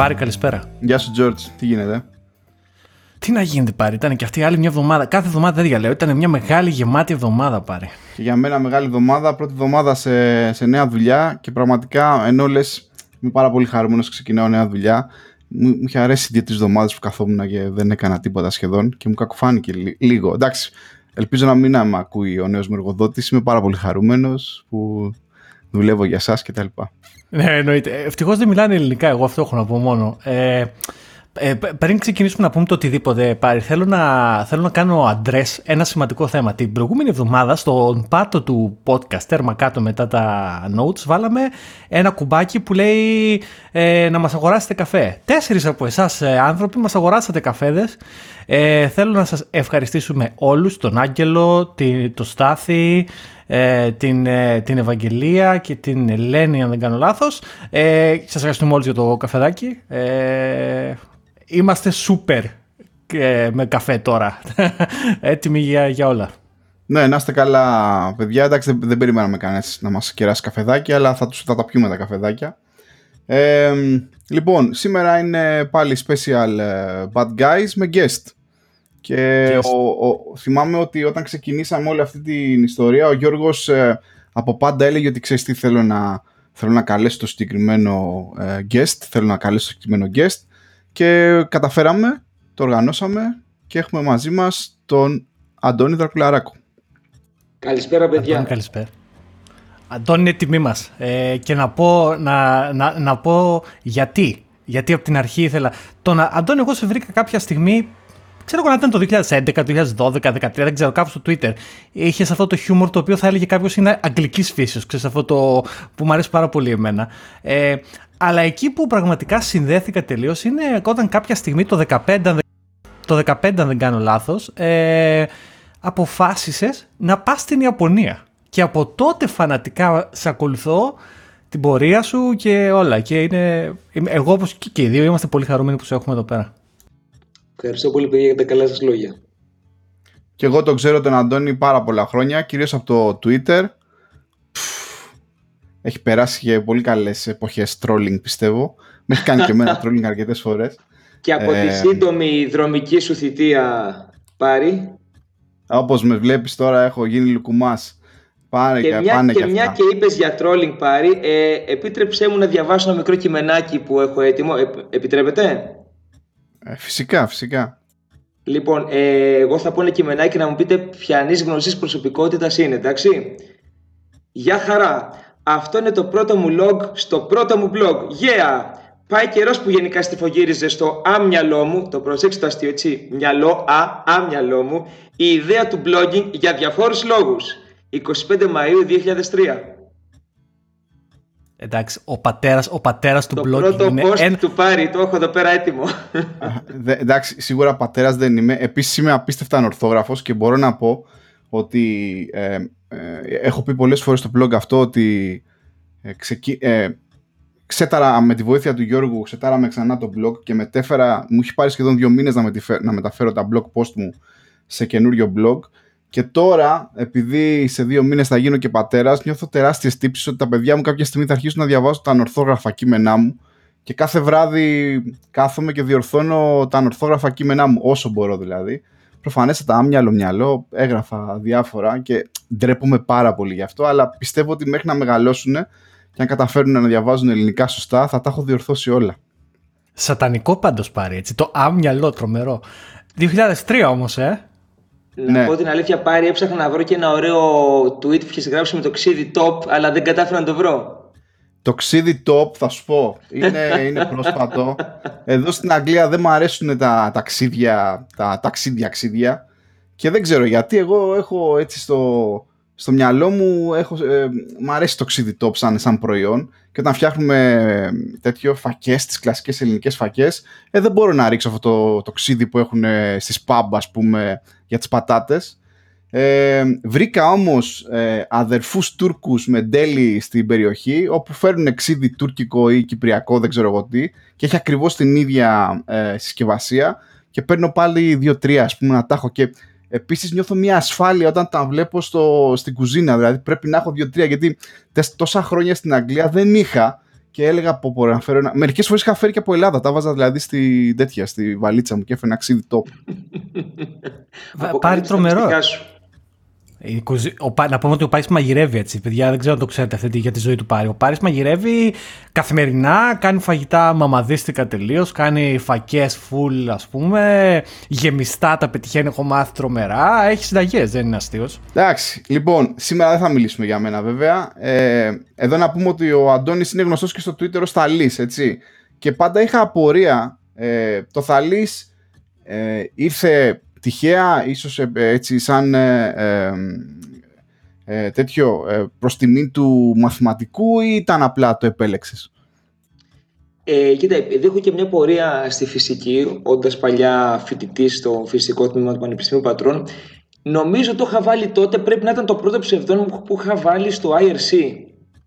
Πάρη, καλησπέρα. Γεια σου, Τζόρτζ. Τι γίνεται; Τι να γίνεται πάρει, ήταν και αυτή άλλη μια εβδομάδα. Κάθε εβδομάδα δεν διαλέω. Ήταν μια μεγάλη γεμάτη εβδομάδα πάρει. Και για μένα μεγάλη εβδομάδα, πρώτη εβδομάδα σε, σε νέα δουλειά και πραγματικά ενώ λες, είμαι πάρα πολύ χαρούμενος που ξεκινάω νέα δουλειά. Μου, μου είχε αρέσει δύο-τρει εβδομάδε που καθόμουν και δεν έκανα τίποτα σχεδόν και μου κακοφάνηκε λίγο. Εντάξει, ελπίζω να μην με ακούει ο νέος μου εργοδότης. Είμαι πάρα πολύ χαρούμενος που δουλεύω για εσά κτλ. Ναι, εννοείται. Ευτυχώς δεν μιλάνε ελληνικά, εγώ αυτό έχω να πω μόνο. Ε, ε, πριν ξεκινήσουμε να πούμε το οτιδήποτε πάρει, θέλω να, θέλω να κάνω address ένα σημαντικό θέμα. Την προηγούμενη εβδομάδα στον πάτο του podcast, τέρμα κάτω μετά τα notes, βάλαμε ένα κουμπάκι που λέει ε, να μας αγοράσετε καφέ. Τέσσερις από εσάς ε, άνθρωποι μας αγοράσατε καφέδες. Ε, θέλω να σας ευχαριστήσουμε όλους, τον Άγγελο, την, το Στάθη, ε, την, ε, την Ευαγγελία και την Ελένη, αν δεν κάνω λάθος. Ε, σας ευχαριστούμε όλους για το καφεδάκι. Ε, είμαστε σούπερ με καφέ τώρα. Έτοιμοι για, για όλα. Ναι, να είστε καλά, παιδιά. Εντάξει, δεν, δεν περιμέναμε κανένας να μας κεράσει καφεδάκι, αλλά θα, τους, θα τα πιούμε τα καφεδάκια. Ε, λοιπόν, σήμερα είναι πάλι special uh, Bad Guys με guest. Και ο, ο, θυμάμαι ότι όταν ξεκινήσαμε όλη αυτή την ιστορία, ο Γιώργος ε, από πάντα έλεγε ότι ξέρεις τι θέλω να, θέλω να καλέσω το συγκεκριμένο ε, guest, θέλω να καλέσω το συγκεκριμένο guest και καταφέραμε, το οργανώσαμε και έχουμε μαζί μας τον Αντώνη Δρακουλαράκο. Καλησπέρα παιδιά. Αντώνη, καλησπέρα. Αντώνη είναι τιμή μας ε, και να πω, να, να, να πω γιατί. Γιατί από την αρχή ήθελα. Τον Αντώνη εγώ σε βρήκα κάποια στιγμή ξέρω εγώ να ήταν το 2011, 2012, 2013, δεν ξέρω, κάπου στο Twitter. Είχες αυτό το χιούμορ το οποίο θα έλεγε κάποιος είναι αγγλικής φύσης. Ξέρεις αυτό το που μου αρέσει πάρα πολύ εμένα. Ε, αλλά εκεί που πραγματικά συνδέθηκα τελείως είναι όταν κάποια στιγμή το 2015, το 15 αν δεν κάνω λάθος, ε, αποφάσισες να πας στην Ιαπωνία. Και από τότε φανατικά σε ακολουθώ την πορεία σου και όλα. Και είναι, εγώ όπως και οι δύο είμαστε πολύ χαρούμενοι που σε έχουμε εδώ πέρα. Ευχαριστώ πολύ παιδιά για τα καλά σας λόγια. Και εγώ τον ξέρω τον Αντώνη πάρα πολλά χρόνια, κυρίως από το Twitter. Έχει περάσει και πολύ καλές εποχές trolling πιστεύω. Με έχει κάνει και εμένα trolling αρκετές φορές. Και από ε... τη σύντομη δρομική σου θητεία πάρει. Όπως με βλέπεις τώρα έχω γίνει λουκουμάς. Πάνε και, και μια, πάνε και, και μια αυτά. και είπες για trolling πάρει, ε, επίτρεψέ μου να διαβάσω ένα μικρό κειμενάκι που έχω έτοιμο. Ε, επιτρέπετε; Ε, φυσικά, φυσικά. Λοιπόν, ε, εγώ θα πω ένα κειμενάκι να μου πείτε ποιανής γνωστή προσωπικότητας είναι, εντάξει. Γεια χαρά. Αυτό είναι το πρώτο μου log στο πρώτο μου blog. Yeah! Πάει καιρός που γενικά στριφογύριζε στο άμυαλό μου, το προσέξτε το αστείο έτσι, μυαλό, α, άμυαλό μου, η ιδέα του blogging για διαφόρους λόγους. 25 Μαΐου 2003. Εντάξει, ο πατέρας, ο πατέρας του το blog πρώτο είναι... post ένα- του πάρει, το έχω εδώ πέρα έτοιμο. Δε- εντάξει, σίγουρα πατέρας δεν είμαι. Επίσης είμαι απίστευτα ανορθόγραφος και μπορώ να πω ότι ε, ε, έχω πει πολλές φορές στο blog αυτό ότι ε, ξεκι- ε, ξέταρα με τη βοήθεια του Γιώργου, ξετάραμε ξανά το blog και μετέφερα, μου έχει πάρει σχεδόν δύο μήνες να, μετηφε- να μεταφέρω τα blog post μου σε καινούριο blog και τώρα, επειδή σε δύο μήνες θα γίνω και πατέρας, νιώθω τεράστιες τύψεις ότι τα παιδιά μου κάποια στιγμή θα αρχίσουν να διαβάζουν τα ανορθόγραφα κείμενά μου και κάθε βράδυ κάθομαι και διορθώνω τα ανορθόγραφα κείμενά μου, όσο μπορώ δηλαδή. Προφανέστατα, άμυαλο μυαλό, έγραφα διάφορα και ντρέπομαι πάρα πολύ γι' αυτό, αλλά πιστεύω ότι μέχρι να μεγαλώσουν και αν καταφέρουν να διαβάζουν ελληνικά σωστά, θα τα έχω διορθώσει όλα. Σατανικό πάντως πάρει, έτσι, το άμυαλο τρομερό. 2003 όμως, ε. Να Ναι. πω την αλήθεια, πάρει, έψαχνα να βρω και ένα ωραίο tweet που είχε γράψει με το ξύδι top, αλλά δεν κατάφερα να το βρω. Το ξύδι top, θα σου πω, είναι, είναι πρόσφατο. Εδώ στην Αγγλία δεν μου αρέσουν τα ταξίδια, τα ταξίδια ξύδια και δεν ξέρω γιατί. Εγώ έχω έτσι στο, στο μυαλό μου, έχω, ε, μου αρέσει το ξύδι top σαν, σαν προϊόν και όταν φτιάχνουμε ε, τέτοιο φακές, τις κλασικές ελληνικές φακές, ε, δεν μπορώ να ρίξω αυτό το, το ξύδι που έχουν ε, στις pub, ας πούμε, για τις πατάτες. Ε, βρήκα όμως ε, αδερφούς Τούρκους με ντέλη στην περιοχή όπου φέρνουν ξύδι τουρκικό ή κυπριακό δεν ξέρω εγώ τι και έχει ακριβώς την ίδια ε, συσκευασία και παίρνω πάλι δύο-τρία ας πούμε να τα έχω και επίσης νιώθω μια ασφάλεια όταν τα βλέπω στο, στην κουζίνα δηλαδή πρέπει να έχω δύο-τρία γιατί τες- τόσα χρόνια στην Αγγλία δεν είχα και έλεγα πω πω να φέρω ένα... Μερικές φορές είχα φέρει και από Ελλάδα, τα βάζα δηλαδή στη τέτοια, στη βαλίτσα μου και έφερε ένα ξύδι top. Πάρει τρομερό. Ο, να πούμε ότι ο Πάρης μαγειρεύει έτσι, παιδιά, δεν ξέρω αν το ξέρετε αυτή για τη ζωή του Πάρη. Ο Πάρης μαγειρεύει καθημερινά, κάνει φαγητά μαμαδίστικα τελείως, κάνει φακές full ας πούμε, γεμιστά τα πετυχαίνει, έχω μάθει τρομερά, έχει συνταγές, δεν είναι αστείος. Εντάξει, λοιπόν, σήμερα δεν θα μιλήσουμε για μένα βέβαια. Ε, εδώ να πούμε ότι ο Αντώνης είναι γνωστός και στο Twitter ως Θαλής, έτσι. Και πάντα είχα απορία, ε, το Θαλής ε, ήρθε τυχαία, ίσως ε, έτσι σαν ε, ε, ε, τέτοιο ε, προς τιμή του μαθηματικού ή ήταν απλά το επέλεξες; Ε, κοίτα, επειδή έχω και μια πορεία στη φυσική, όντας παλιά φοιτητής στο φυσικό τμήμα του Πανεπιστημίου Πατρών, νομίζω το είχα βάλει τότε, πρέπει να ήταν το πρώτο ψευδόνιμο που είχα βάλει στο IRC.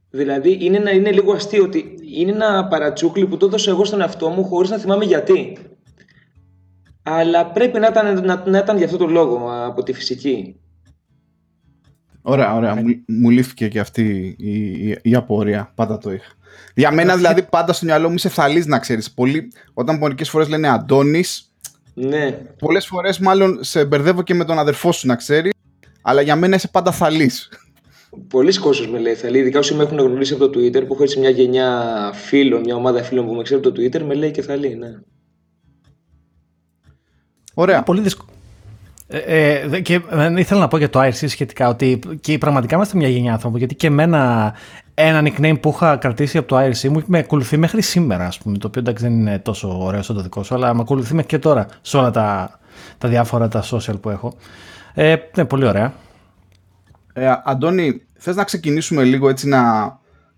Δηλαδή είναι, είναι λίγο αστείο ότι είναι ένα παρατσούκλι που το έδωσα εγώ στον εαυτό μου χωρίς να θυμάμαι γιατί. Αλλά πρέπει να ήταν, να, να ήταν για αυτό το λόγο από τη φυσική. Ωραία, ωραία. Μου, μου λύθηκε και αυτή η, η, η, απορία. Πάντα το είχα. Για μένα δηλαδή πάντα στο μυαλό μου είσαι φθαλής να ξέρεις. Πολύ, όταν μερικές φορές λένε Αντώνης, ναι. πολλές φορές μάλλον σε μπερδεύω και με τον αδερφό σου να ξέρεις, αλλά για μένα είσαι πάντα θαλής. Πολλοί κόσμοι με λέει θαλή, ειδικά όσοι με έχουν γνωρίσει από το Twitter, που έχω έτσι μια γενιά φίλων, μια ομάδα φίλων που με ξέρει από το Twitter, με λέει και θαλή, ναι. Ωραία. πολύ δύσκολο. Ε, ε, και ε, ήθελα να πω για το IRC σχετικά ότι και πραγματικά είμαστε μια γενιά άνθρωπων γιατί και εμένα ένα nickname που είχα κρατήσει από το IRC μου με ακολουθεί μέχρι σήμερα ας πούμε το οποίο εντάξει δεν είναι τόσο ωραίο σαν το δικό σου αλλά με ακολουθεί μέχρι και τώρα σε όλα τα, τα διάφορα τα social που έχω ε, ναι, πολύ ωραία ε, Αντώνη θες να ξεκινήσουμε λίγο έτσι να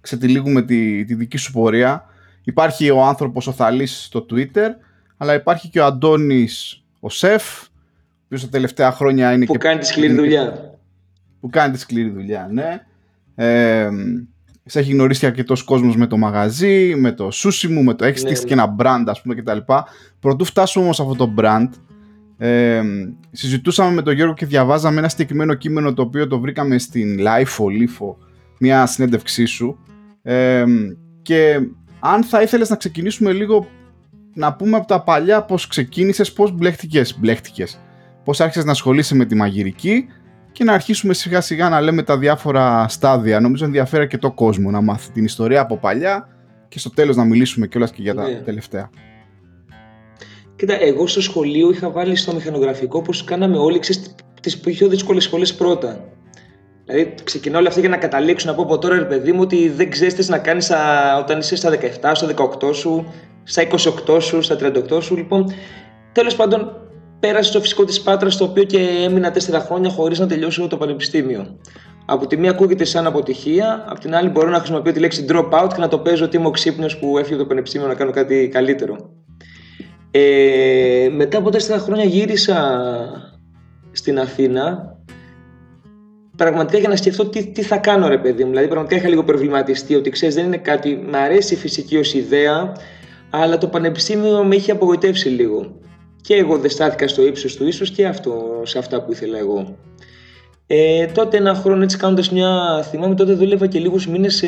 ξετυλίγουμε τη, τη δική σου πορεία υπάρχει ο άνθρωπος ο Θαλής στο Twitter αλλά υπάρχει και ο Αντώνης ο Σεφ οποίος τα τελευταία χρόνια είναι που και... κάνει τη σκληρή δουλειά. Που κάνει τη σκληρή δουλειά, ναι. Ε, σε έχει γνωρίσει αρκετός κόσμος με το μαγαζί, με το σούσι μου, με το έχεις ναι, στήσει ναι. και ένα brand, ας πούμε κτλ. Πρωτού φτάσουμε όμως αυτό το brand, ε, συζητούσαμε με τον Γιώργο και διαβάζαμε ένα συγκεκριμένο κείμενο το οποίο το βρήκαμε στην LIFO, LIFO, μια συνέντευξή σου. Ε, και αν θα ήθελες να ξεκινήσουμε λίγο να πούμε από τα παλιά πώς ξεκίνησες, πώς μπλέχτηκες, μπλέχτηκες πώς άρχισες να ασχολείσαι με τη μαγειρική και να αρχίσουμε σιγά σιγά να λέμε τα διάφορα στάδια. Νομίζω ενδιαφέρει και το κόσμο να μάθει την ιστορία από παλιά και στο τέλος να μιλήσουμε κιόλας και για τα ναι. τελευταία. Κοίτα, εγώ στο σχολείο είχα βάλει στο μηχανογραφικό πως κάναμε όλοι ξέρεις, τις πιο δύσκολες σχολές πρώτα. Δηλαδή, ξεκινάω όλα αυτά για να καταλήξω να πω από τώρα, ρε παιδί μου, ότι δεν ξέρεις τι να κάνεις όταν είσαι στα 17, στα 18 σου, στα 28 σου, στα 38 σου. Λοιπόν, τέλος πάντων, πέρασε στο φυσικό της Πάτρας, το οποίο και έμεινα τέσσερα χρόνια χωρίς να τελειώσω το πανεπιστήμιο. Από τη μία ακούγεται σαν αποτυχία, από την άλλη μπορώ να χρησιμοποιώ τη λέξη drop out και να το παίζω ότι είμαι ο ξύπνιος που έφυγε το πανεπιστήμιο να κάνω κάτι καλύτερο. Ε, μετά από τέσσερα χρόνια γύρισα στην Αθήνα πραγματικά για να σκεφτώ τι, τι θα κάνω ρε παιδί μου. Δηλαδή πραγματικά είχα λίγο προβληματιστεί ότι ξέρεις δεν είναι κάτι, μ' αρέσει η φυσική ως ιδέα, αλλά το πανεπιστήμιο με είχε απογοητεύσει λίγο και εγώ δεν στάθηκα στο ύψος του ίσως και αυτό, σε αυτά που ήθελα εγώ. Ε, τότε ένα χρόνο έτσι κάνοντας μια, θυμάμαι τότε δούλευα και λίγους μήνες ε,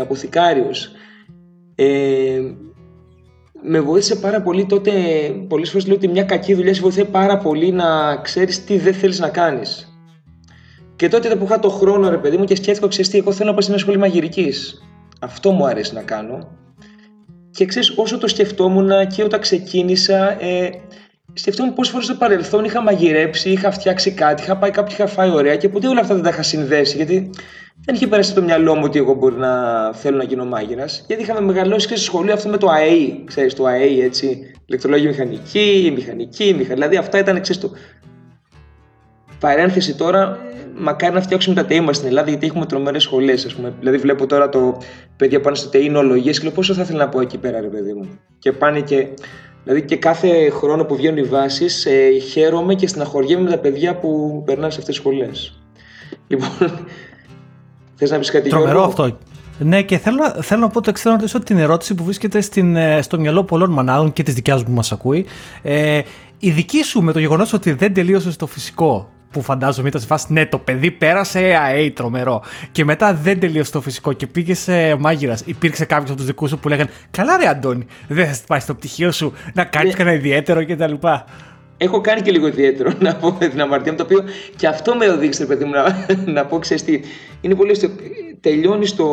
αποθηκάριος. Ε, με βοήθησε πάρα πολύ τότε, πολλές φορές λέω ότι μια κακή δουλειά σε βοηθάει πάρα πολύ να ξέρεις τι δεν θέλεις να κάνεις. Και τότε που είχα το χρόνο ρε παιδί μου και σκέφτηκα, ξέρεις τι, εγώ θέλω να πάω σε μια σχολή μαγειρικής. Αυτό μου αρέσει να κάνω. Και ξέρεις, όσο το σκεφτόμουν και όταν ξεκίνησα, ε, σκεφτόμουν πόσες φορές στο παρελθόν είχα μαγειρέψει, είχα φτιάξει κάτι, είχα πάει κάπου, είχα φάει ωραία και ποτέ όλα αυτά δεν τα είχα συνδέσει. Γιατί δεν είχε περάσει το μυαλό μου ότι εγώ μπορεί να θέλω να γίνω μάγειρας. Γιατί είχαμε μεγαλώσει και στο σχολείο αυτό με το ΑΕΗ. Ξέρεις, το ΑΕΗ έτσι. Ηλεκτρολόγια μηχανική, μηχανική, μηχανική. Δηλαδή αυτά ήταν ξέρεις το. Παρένθεση τώρα, μακάρι να φτιάξουμε τα ΤΕΗ μα στην Ελλάδα, γιατί έχουμε τρομερές σχολές. Δηλαδή, βλέπω τώρα το παιδιά πάνε στο ΤΕΗ νοολογίε και λέω πόσο θα ήθελα να πω εκεί πέρα, ρε παιδί μου. Και πάνε και Δηλαδή και κάθε χρόνο που βγαίνουν οι βάσεις, ε, χαίρομαι και στεναχωριέμαι με τα παιδιά που περνάνε σε αυτές τις σχολές. Λοιπόν, θες να πεις κάτι Τρομερό αυτό. Ναι, και θέλω, θέλω να πω το εξή, να ρωτήσω την ερώτηση που βρίσκεται στην, ε, στο μυαλό πολλών μανάδων και τη δικιάς μου που μας ακούει. Ε, η δική σου με το γεγονός ότι δεν τελείωσες το φυσικό που φαντάζομαι ήταν σε φάση ναι, το παιδί πέρασε ΑΕ τρομερό. Και μετά δεν τελείωσε το φυσικό και πήγε σε μάγειρας. Υπήρξε κάποιος από τους δικούς σου που λέγανε Καλά, ρε Αντώνη, δεν θα πάει στο πτυχίο σου να κάνεις yeah. κανένα ιδιαίτερο κτλ. Έχω κάνει και λίγο ιδιαίτερο να πω την αμαρτία μου, το οποίο και αυτό με οδήγησε, παιδί μου, να, να πω, ξέρεις τι. Είναι πολύ τελειώνεις το,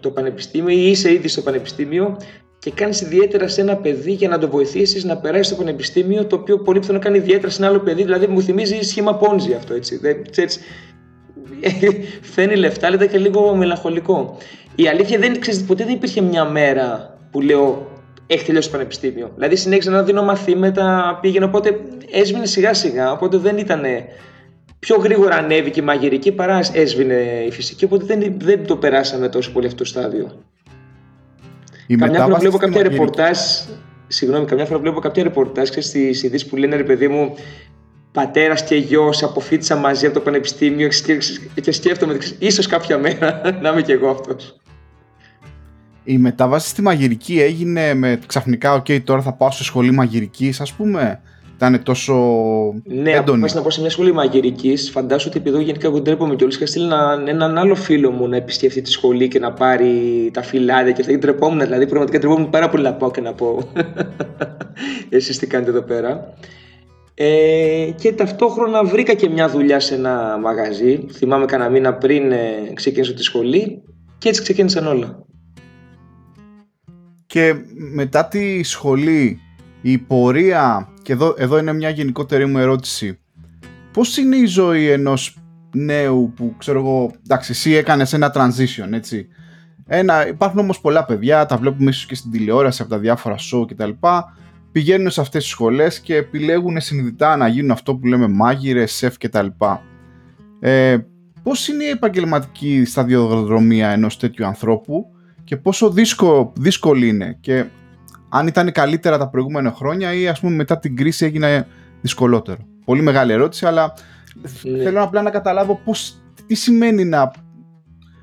το πανεπιστήμιο ή είσαι ήδη στο πανεπιστήμιο και κάνεις ιδιαίτερα σε ένα παιδί για να το βοηθήσεις να περάσει στο πανεπιστήμιο, το οποίο πολύ πιθανό κάνει ιδιαίτερα σε ένα άλλο παιδί. Δηλαδή, μου θυμίζει σχήμα πόνζι αυτό έτσι. Δεν, ξέρεις, φαίνει λεφτά, αλλά και λίγο μελαγχολικό. Η αλήθεια δεν ξέρεις, ποτέ δεν υπήρχε μια μέρα που λέω έχει τελειώσει το πανεπιστήμιο. Δηλαδή, συνέχιζα να δίνω μαθήματα, πήγαινε, οπότε έσβηνε σιγά σιγά. Οπότε δεν ήταν πιο γρήγορα ανέβηκε η μαγειρική παρά έσβηνε η φυσική, οπότε δεν, δεν το περάσαμε τόσο πολύ αυτό το στάδιο. Η καμιά φορά βλέπω κάποια μαγειρική... ρεπορτάζ, συγγνώμη, καμιά φορά βλέπω κάποια ρεπορτάζ στι ειδήσει που λένε ρε παιδί μου, πατέρας και γιος αποφύτησαν μαζί από το πανεπιστήμιο και σκέφτομαι, ίσως κάποια μέρα να είμαι και εγώ αυτός. Η μετάβαση στη μαγειρική έγινε με ξαφνικά, OK, τώρα θα πάω σε σχολή μαγειρικής, ας πούμε ήταν τόσο ναι, έντονη. Ναι, να πάω σε μια σχολή μαγειρικής. Φαντάζομαι ότι επειδή γενικά εγώ ντρέπομαι κιόλα, είχα στείλει έναν, έναν άλλο φίλο μου να επισκεφτεί τη σχολή και να πάρει τα φυλάδια και αυτά. Και ντρεπόμουν, δηλαδή πραγματικά ντρεπόμουν πάρα πολύ να πάω και να πω. Εσείς τι κάνετε εδώ πέρα. Ε, και ταυτόχρονα βρήκα και μια δουλειά σε ένα μαγαζί. Θυμάμαι κανένα μήνα πριν ε, ξεκίνησα τη σχολή και έτσι ξεκίνησαν όλα. Και μετά τη σχολή η πορεία, και εδώ, εδώ είναι μια γενικότερη μου ερώτηση, πώς είναι η ζωή ενός νέου που ξέρω εγώ, εντάξει εσύ έκανες ένα transition έτσι, ένα, υπάρχουν όμως πολλά παιδιά, τα βλέπουμε ίσως και στην τηλεόραση από τα διάφορα show κτλ. Πηγαίνουν σε αυτές τις σχολές και επιλέγουν συνειδητά να γίνουν αυτό που λέμε μάγειρες, σεφ κτλ. Ε, πώς είναι η επαγγελματική σταδιοδρομία ενός τέτοιου ανθρώπου και πόσο δύσκολο, δύσκολη είναι και αν ήταν καλύτερα τα προηγούμενα χρόνια ή ας πούμε μετά την κρίση έγινε δυσκολότερο. Πολύ μεγάλη ερώτηση, αλλά ναι. θέλω απλά να καταλάβω πώς, τι σημαίνει να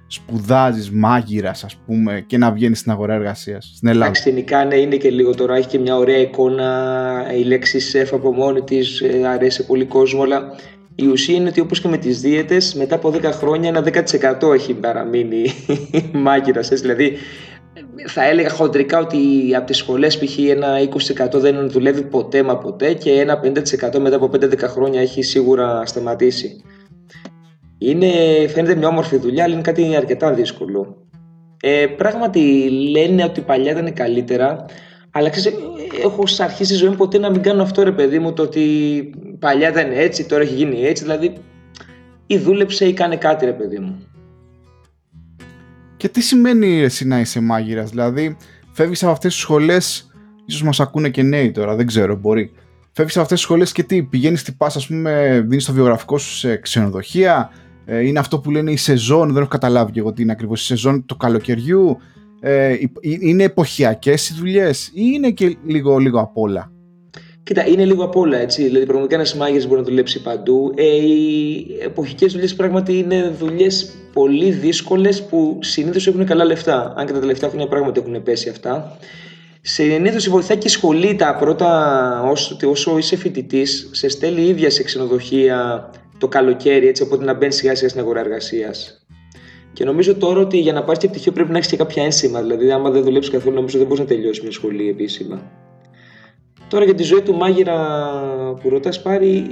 σπουδάζεις μάγειρας, ας πούμε και να βγαίνεις στην αγορά εργασίας στην Ελλάδα. Εντάξει, ναι, είναι και λίγο τώρα, έχει και μια ωραία εικόνα, η λέξη σεφ από μόνη της ε, αρέσει πολύ κόσμο, αλλά η ουσία είναι ότι όπως και με τις δίαιτες, μετά από 10 χρόνια ένα 10% έχει παραμείνει μάγειρας. Δηλαδή θα έλεγα χοντρικά ότι από τις σχολές π.χ. ένα 20% δεν δουλεύει ποτέ μα ποτέ και ένα 50% μετά από 5-10 χρόνια έχει σίγουρα σταματήσει. Είναι, φαίνεται μια όμορφη δουλειά, αλλά είναι κάτι αρκετά δύσκολο. Ε, πράγματι λένε ότι παλιά ήταν καλύτερα, αλλά ξέρεις, έχω αρχίσει η ζωή μου ποτέ να μην κάνω αυτό ρε παιδί μου, το ότι παλιά ήταν έτσι, τώρα έχει γίνει έτσι, δηλαδή ή δούλεψε ή κάνε κάτι ρε παιδί μου. Και τι σημαίνει εσύ να είσαι μάγειρας, δηλαδή φεύγεις από αυτές τις σχολές, ίσως μας ακούνε και νέοι τώρα, δεν ξέρω, μπορεί. Φεύγεις από αυτές τις σχολές και τι, πηγαίνεις, πα, ας πούμε, δίνεις το βιογραφικό σου σε ξενοδοχεία. Ε, είναι αυτό που λένε η σεζόν, δεν έχω καταλάβει και εγώ τι είναι ακριβώς η σεζόν του καλοκαιριού. Ε, είναι εποχιακές οι δουλειές ή είναι και λίγο, λίγο απ' όλα; Κοίτα, είναι λίγο απ' όλα έτσι. Δηλαδή, πραγματικά ένας μάγειρας μπορεί να δουλέψει παντού. Ε, οι εποχικές δουλειές πράγματι είναι δουλειές πολύ δύσκολες που συνήθως έχουν καλά λεφτά. Αν και τα τελευταία χρόνια πράγματι έχουν πέσει αυτά. Συνήθως βοηθάει και η σχολή τα πρώτα, όσο, όσο είσαι φοιτητής, σε στέλνει ίδια σε ξενοδοχεία το καλοκαίρι, έτσι οπότε να μπαίνεις σιγά σιγά στην αγορά εργασίας. Και νομίζω τώρα ότι για να πάρεις και πτυχίο πρέπει να έχεις και κάποια ένσημα. Δηλαδή, άμα δεν δουλέψεις καθόλου, νομίζω δεν μπορείς να τελειώσεις μια σχολή επίσημα. Τώρα για τη ζωή του μάγειρα που ρωτάς πάρει,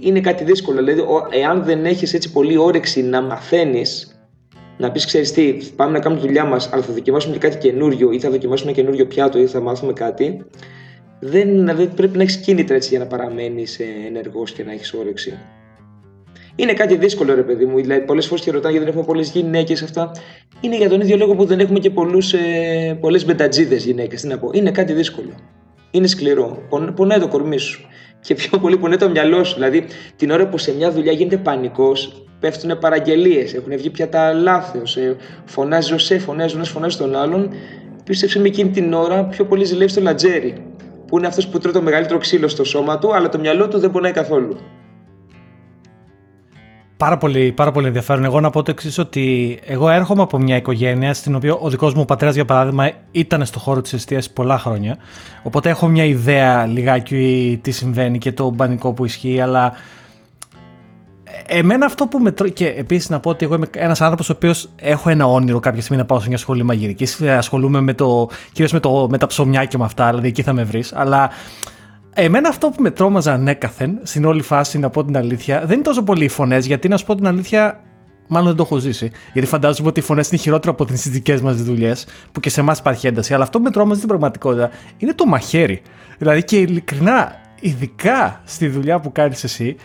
είναι κάτι δύσκολο. Δηλαδή, εάν δεν έχεις έτσι πολύ όρεξη να μαθαίνεις, να πεις: Ξέρεις τι, πάμε να κάνουμε τη δουλειά μας, αλλά θα δοκιμάσουμε και κάτι καινούριο, ή θα δοκιμάσουμε ένα καινούριο πιάτο, ή θα μάθουμε κάτι. Δεν, δηλαδή, πρέπει να έχεις κίνητρα έτσι για να παραμένεις ενεργός και να έχεις όρεξη. Είναι κάτι δύσκολο, ρε παιδί μου. Δηλαδή, πολλές φορές και ρωτάνε γιατί δεν έχουμε πολλές γυναίκες αυτά. Είναι για τον ίδιο λόγο που δεν έχουμε και ε, πολλές μπετατζίδε γυναίκες. Τι να πω. Είναι κάτι δύσκολο. Είναι σκληρό. Πονάει το κορμί σου και πιο πολύ πονέ το μυαλό σου. Δηλαδή, την ώρα που σε μια δουλειά γίνεται πανικός, πέφτουν παραγγελίες, έχουν βγει πια τα λάθο, ε, φωνάζει ο σε, φωνάζει ο ένας, φωνάζει τον άλλον. Πίστεψε με εκείνη την ώρα πιο πολύ ζηλεύει το λατζέρι, που είναι αυτός που τρώει το μεγαλύτερο ξύλο στο σώμα του, αλλά το μυαλό του δεν πονάει καθόλου. Πάρα πολύ, πάρα πολύ ενδιαφέρον. Εγώ να πω το εξής ότι εγώ έρχομαι από μια οικογένεια στην οποία ο δικός μου πατέρας για παράδειγμα ήταν στο χώρο της εστίασης πολλά χρόνια. Οπότε έχω μια ιδέα λιγάκι τι συμβαίνει και το μπανικό που ισχύει, αλλά εμένα αυτό που με τρώει. Και επίσης να πω ότι εγώ είμαι ένας άνθρωπος ο οποίος έχω ένα όνειρο κάποια στιγμή να πάω σε μια σχολή μαγειρικής. Ασχολούμαι με το, κυρίως με, το, με τα ψωμιά και με αυτά, δηλαδή εκεί θα με βρεις. Αλλά Εμένα αυτό που με τρόμαζε ανέκαθεν στην όλη φάση, να πω την αλήθεια, δεν είναι τόσο πολύ οι φωνές, γιατί να σου πω την αλήθεια, μάλλον δεν το έχω ζήσει. Γιατί φαντάζομαι ότι οι φωνές είναι χειρότερο από τις δικές μας δουλειές, που και σε εμάς υπάρχει ένταση. Αλλά αυτό που με τρόμαζε στην πραγματικότητα είναι το μαχαίρι. Δηλαδή και ειλικρινά, ειδικά στη δουλειά που κάνεις εσύ,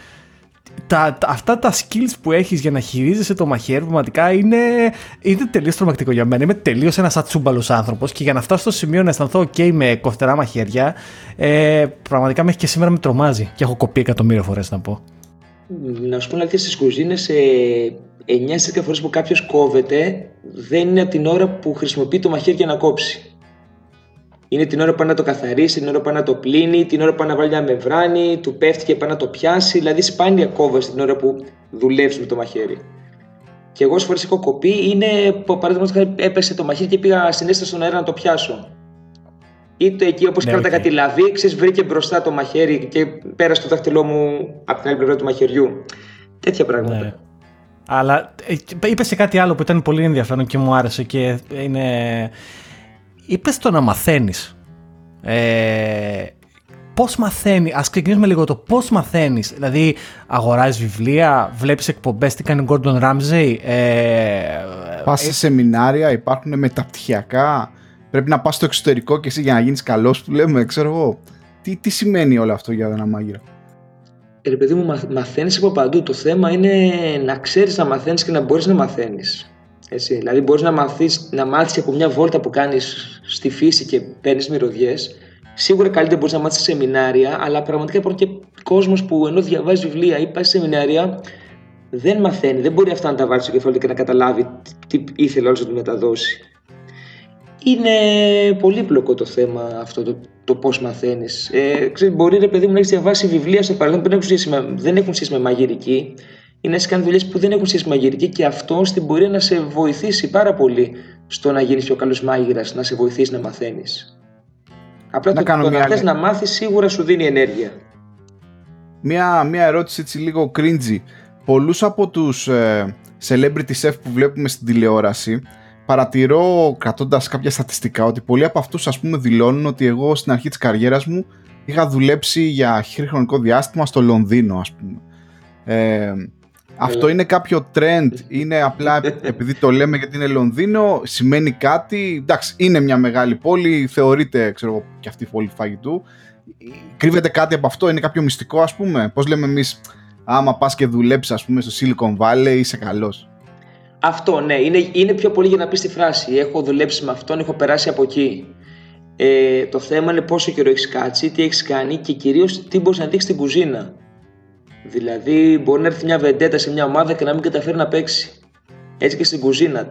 τα, αυτά τα skills που έχεις για να χειρίζεσαι το μαχαίρι πραγματικά είναι, είναι τελείως τρομακτικό για μένα. Είμαι τελείως ένας ατσούμπαλος άνθρωπος και για να φτάσω στο σημείο να αισθανθώ OK με κοφτερά μαχαίρια, ε, πραγματικά μέχρι και σήμερα με τρομάζει και έχω κοπεί εκατομμύρια φορές να πω. Να σου πω να στι κουζίνε, ε, 9 φορές που κάποιος κόβεται, δεν είναι την ώρα που χρησιμοποιεί το μαχαίρι για να κόψει. Είναι την ώρα που πάει να το καθαρίσει, την ώρα που πάει να το πλύνει, την ώρα που πάει να βάλει μια μεμβράνη, του πέφτει και πάει να το πιάσει. Δηλαδή, σπάνια κόβεσαι την ώρα που δουλεύεις με το μαχαίρι. Και εγώ, φορές έχω κοπεί, είναι παράδειγμα έπεσε το μαχαίρι και πήγα συνέστα στον αέρα να το πιάσω. Είτε εκεί όπως ναι, κράτα κάτι λαβή, ξέρεις, βρήκε μπροστά το μαχαίρι και πέρασε το δάχτυλό μου από την άλλη πλευρά του μαχαιριού. Τέτοια πράγματα. Ναι. Αλλά ε, είπες σε κάτι άλλο που ήταν πολύ ενδιαφέρον και μου άρεσε και είναι είπες το να μαθαίνεις. Ε, πώς μαθαίνει, ας ξεκινήσουμε λίγο το πώς μαθαίνεις, δηλαδή αγοράζεις βιβλία, βλέπεις εκπομπές, τι κάνει ο Gordon Ramsay. Ε, πας σε ε, σεμινάρια, υπάρχουν μεταπτυχιακά, πρέπει να πας στο εξωτερικό και εσύ για να γίνεις καλός που λέμε, ξέρω εγώ. Τι, τι σημαίνει όλο αυτό για ένα μάγειρα. Ρε παιδί μου, μαθαίνεις από παντού. Το θέμα είναι να ξέρεις να μαθαίνεις και να μπορείς να μαθαίνεις. Έτσι. Δηλαδή μπορείς να μάθεις, να μάθεις από μια βόλτα που κάνεις στη φύση και παίρνεις μυρωδιές. Σίγουρα καλύτερα μπορείς να μάθεις σε σεμινάρια, αλλά πραγματικά υπάρχει και κόσμος που ενώ διαβάζει βιβλία ή πάει σε σεμινάρια, δεν μαθαίνει, δεν μπορεί αυτά να τα βάλει στο κεφάλι και να καταλάβει τι ήθελε όλος να του μεταδώσει. Είναι πολύπλοκο το θέμα αυτό, το, το πώς μαθαίνεις. Ε, μπορεί ρε παιδί μου να έχεις διαβάσει βιβλία στο παρελθόν που δεν έχουν σχέση με, δεν έχουν σχέση με μαγειρική ή να έχει κάνει δουλειέ που δεν έχουν σχέση με μαγειρική και αυτό στην πορεία να σε βοηθήσει πάρα πολύ στο να γίνεις πιο καλός μάγειρας, να σε βοηθήσει να μαθαίνεις. Απλά να το, το να θες να μάθεις σίγουρα σου δίνει ενέργεια. Μια, μια ερώτηση έτσι λίγο cringy. Πολλούς από τους ε, celebrity chef που βλέπουμε στην τηλεόραση παρατηρώ κρατώντας κάποια στατιστικά ότι πολλοί από αυτούς ας πούμε δηλώνουν ότι εγώ στην αρχή της καριέρας μου είχα δουλέψει για χρονικό διάστημα στο Λονδίνο ας πούμε. Ε, αυτό είναι κάποιο trend, είναι απλά επειδή το λέμε γιατί είναι Λονδίνο, σημαίνει κάτι. Εντάξει, είναι μια μεγάλη πόλη, θεωρείται, ξέρω εγώ, και αυτή η πόλη φαγητού. Κρύβεται κάτι από αυτό, είναι κάποιο μυστικό, ας πούμε. Πώς λέμε εμείς, άμα πας και δουλέψεις, ας πούμε, στο Silicon Valley, είσαι καλός. Αυτό, ναι. Είναι, είναι πιο πολύ για να πεις τη φράση. Έχω δουλέψει με αυτόν, έχω περάσει από εκεί. Ε, το θέμα είναι πόσο καιρό έχεις κάτσει, τι έχεις κάνει και κυρίως τι μπορείς να δείξεις στην κουζίνα. Δηλαδή, μπορεί να έρθει μια βεντέτα σε μια ομάδα και να μην καταφέρει να παίξει. Έτσι και στην κουζίνα.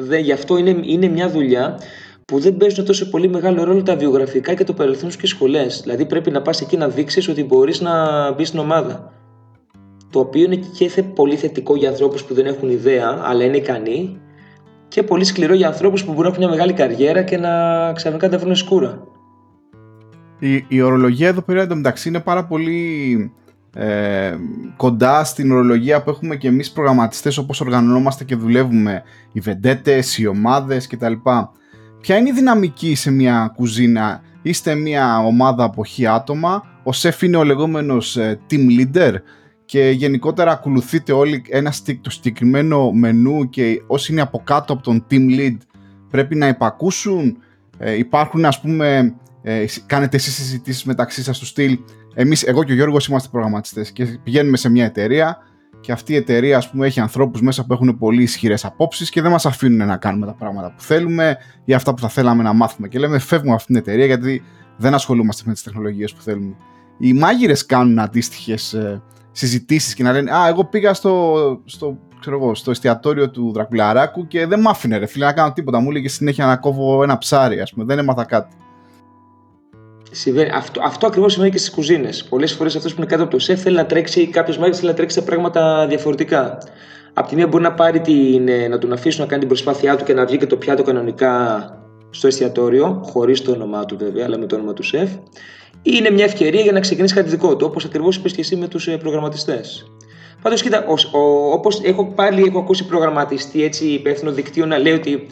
Δε, γι' αυτό είναι, είναι μια δουλειά που δεν παίζουν τόσο πολύ μεγάλο ρόλο τα βιογραφικά και το παρελθόν σου και σχολές. Δηλαδή, πρέπει να πας εκεί να δείξεις ότι μπορείς να μπεις στην ομάδα. Το οποίο είναι και πολύ θετικό για ανθρώπους που δεν έχουν ιδέα, αλλά είναι ικανοί, και πολύ σκληρό για ανθρώπους που μπορούν να έχουν μια μεγάλη καριέρα και να ξαφνικά τα βρουν σκούρα. Η, η ορολογία εδώ πέρα εντωμεταξύ είναι πάρα πολύ ε, κοντά στην ορολογία που έχουμε και εμείς προγραμματιστές όπως οργανωνόμαστε και δουλεύουμε οι βεντέτες, οι ομάδες κτλ. Ποια είναι η δυναμική σε μια κουζίνα, είστε μια ομάδα από χι άτομα, ο σεφ είναι ο λεγόμενος ε, team leader; Και γενικότερα ακολουθείτε όλοι ένα το συγκεκριμένο μενού και όσοι είναι από κάτω από τον team lead πρέπει να υπακούσουν, ε, υπάρχουν ας πούμε, ε, κάνετε εσείς συζητήσεις μεταξύ σας του στυλ; Εμείς, εγώ και ο Γιώργος είμαστε προγραμματιστές και πηγαίνουμε σε μια εταιρεία και αυτή η εταιρεία ας πούμε, έχει ανθρώπους μέσα που έχουν πολύ ισχυρές απόψεις και δεν μας αφήνουν να κάνουμε τα πράγματα που θέλουμε ή αυτά που θα θέλαμε να μάθουμε. Και λέμε φεύγουμε από αυτήν την εταιρεία γιατί δεν ασχολούμαστε με τις τεχνολογίες που θέλουμε. Οι μάγειρες κάνουν αντίστοιχες ε, συζητήσεις και να λένε Α, εγώ πήγα στο, στο, ξέρω εγώ, στο εστιατόριο του Δρακουλαράκου και δεν μ' άφηνε ρε φίλε να κάνω τίποτα. Μου έλεγε συνέχεια να κόβω ένα ψάρι, ας πούμε. Δεν έμαθα κάτι. Συμβαίνει. Αυτό, αυτό ακριβώς συμβαίνει και στις κουζίνες. Πολλές φορές αυτός που είναι κάτω από το σεφ θέλει να τρέξει, κάποιος μάγειρα θέλει να τρέξει σε πράγματα διαφορετικά. Απ' τη μία μπορεί να πάρει την, ε, να τον αφήσουν να κάνει την προσπάθειά του και να βγει και το πιάτο κανονικά στο εστιατόριο, χωρίς το όνομά του βέβαια, αλλά με το όνομα του σεφ. Ή είναι μια ευκαιρία για να ξεκινήσει κάτι δικό του, όπως ακριβώς είπες και εσύ με τους ε, προγραμματιστές. Πάντως, κοίτα, όπως έχω πάλι έχω ακούσει προγραμματιστή έτσι υπεύθυνο δικτύο να λέει ότι,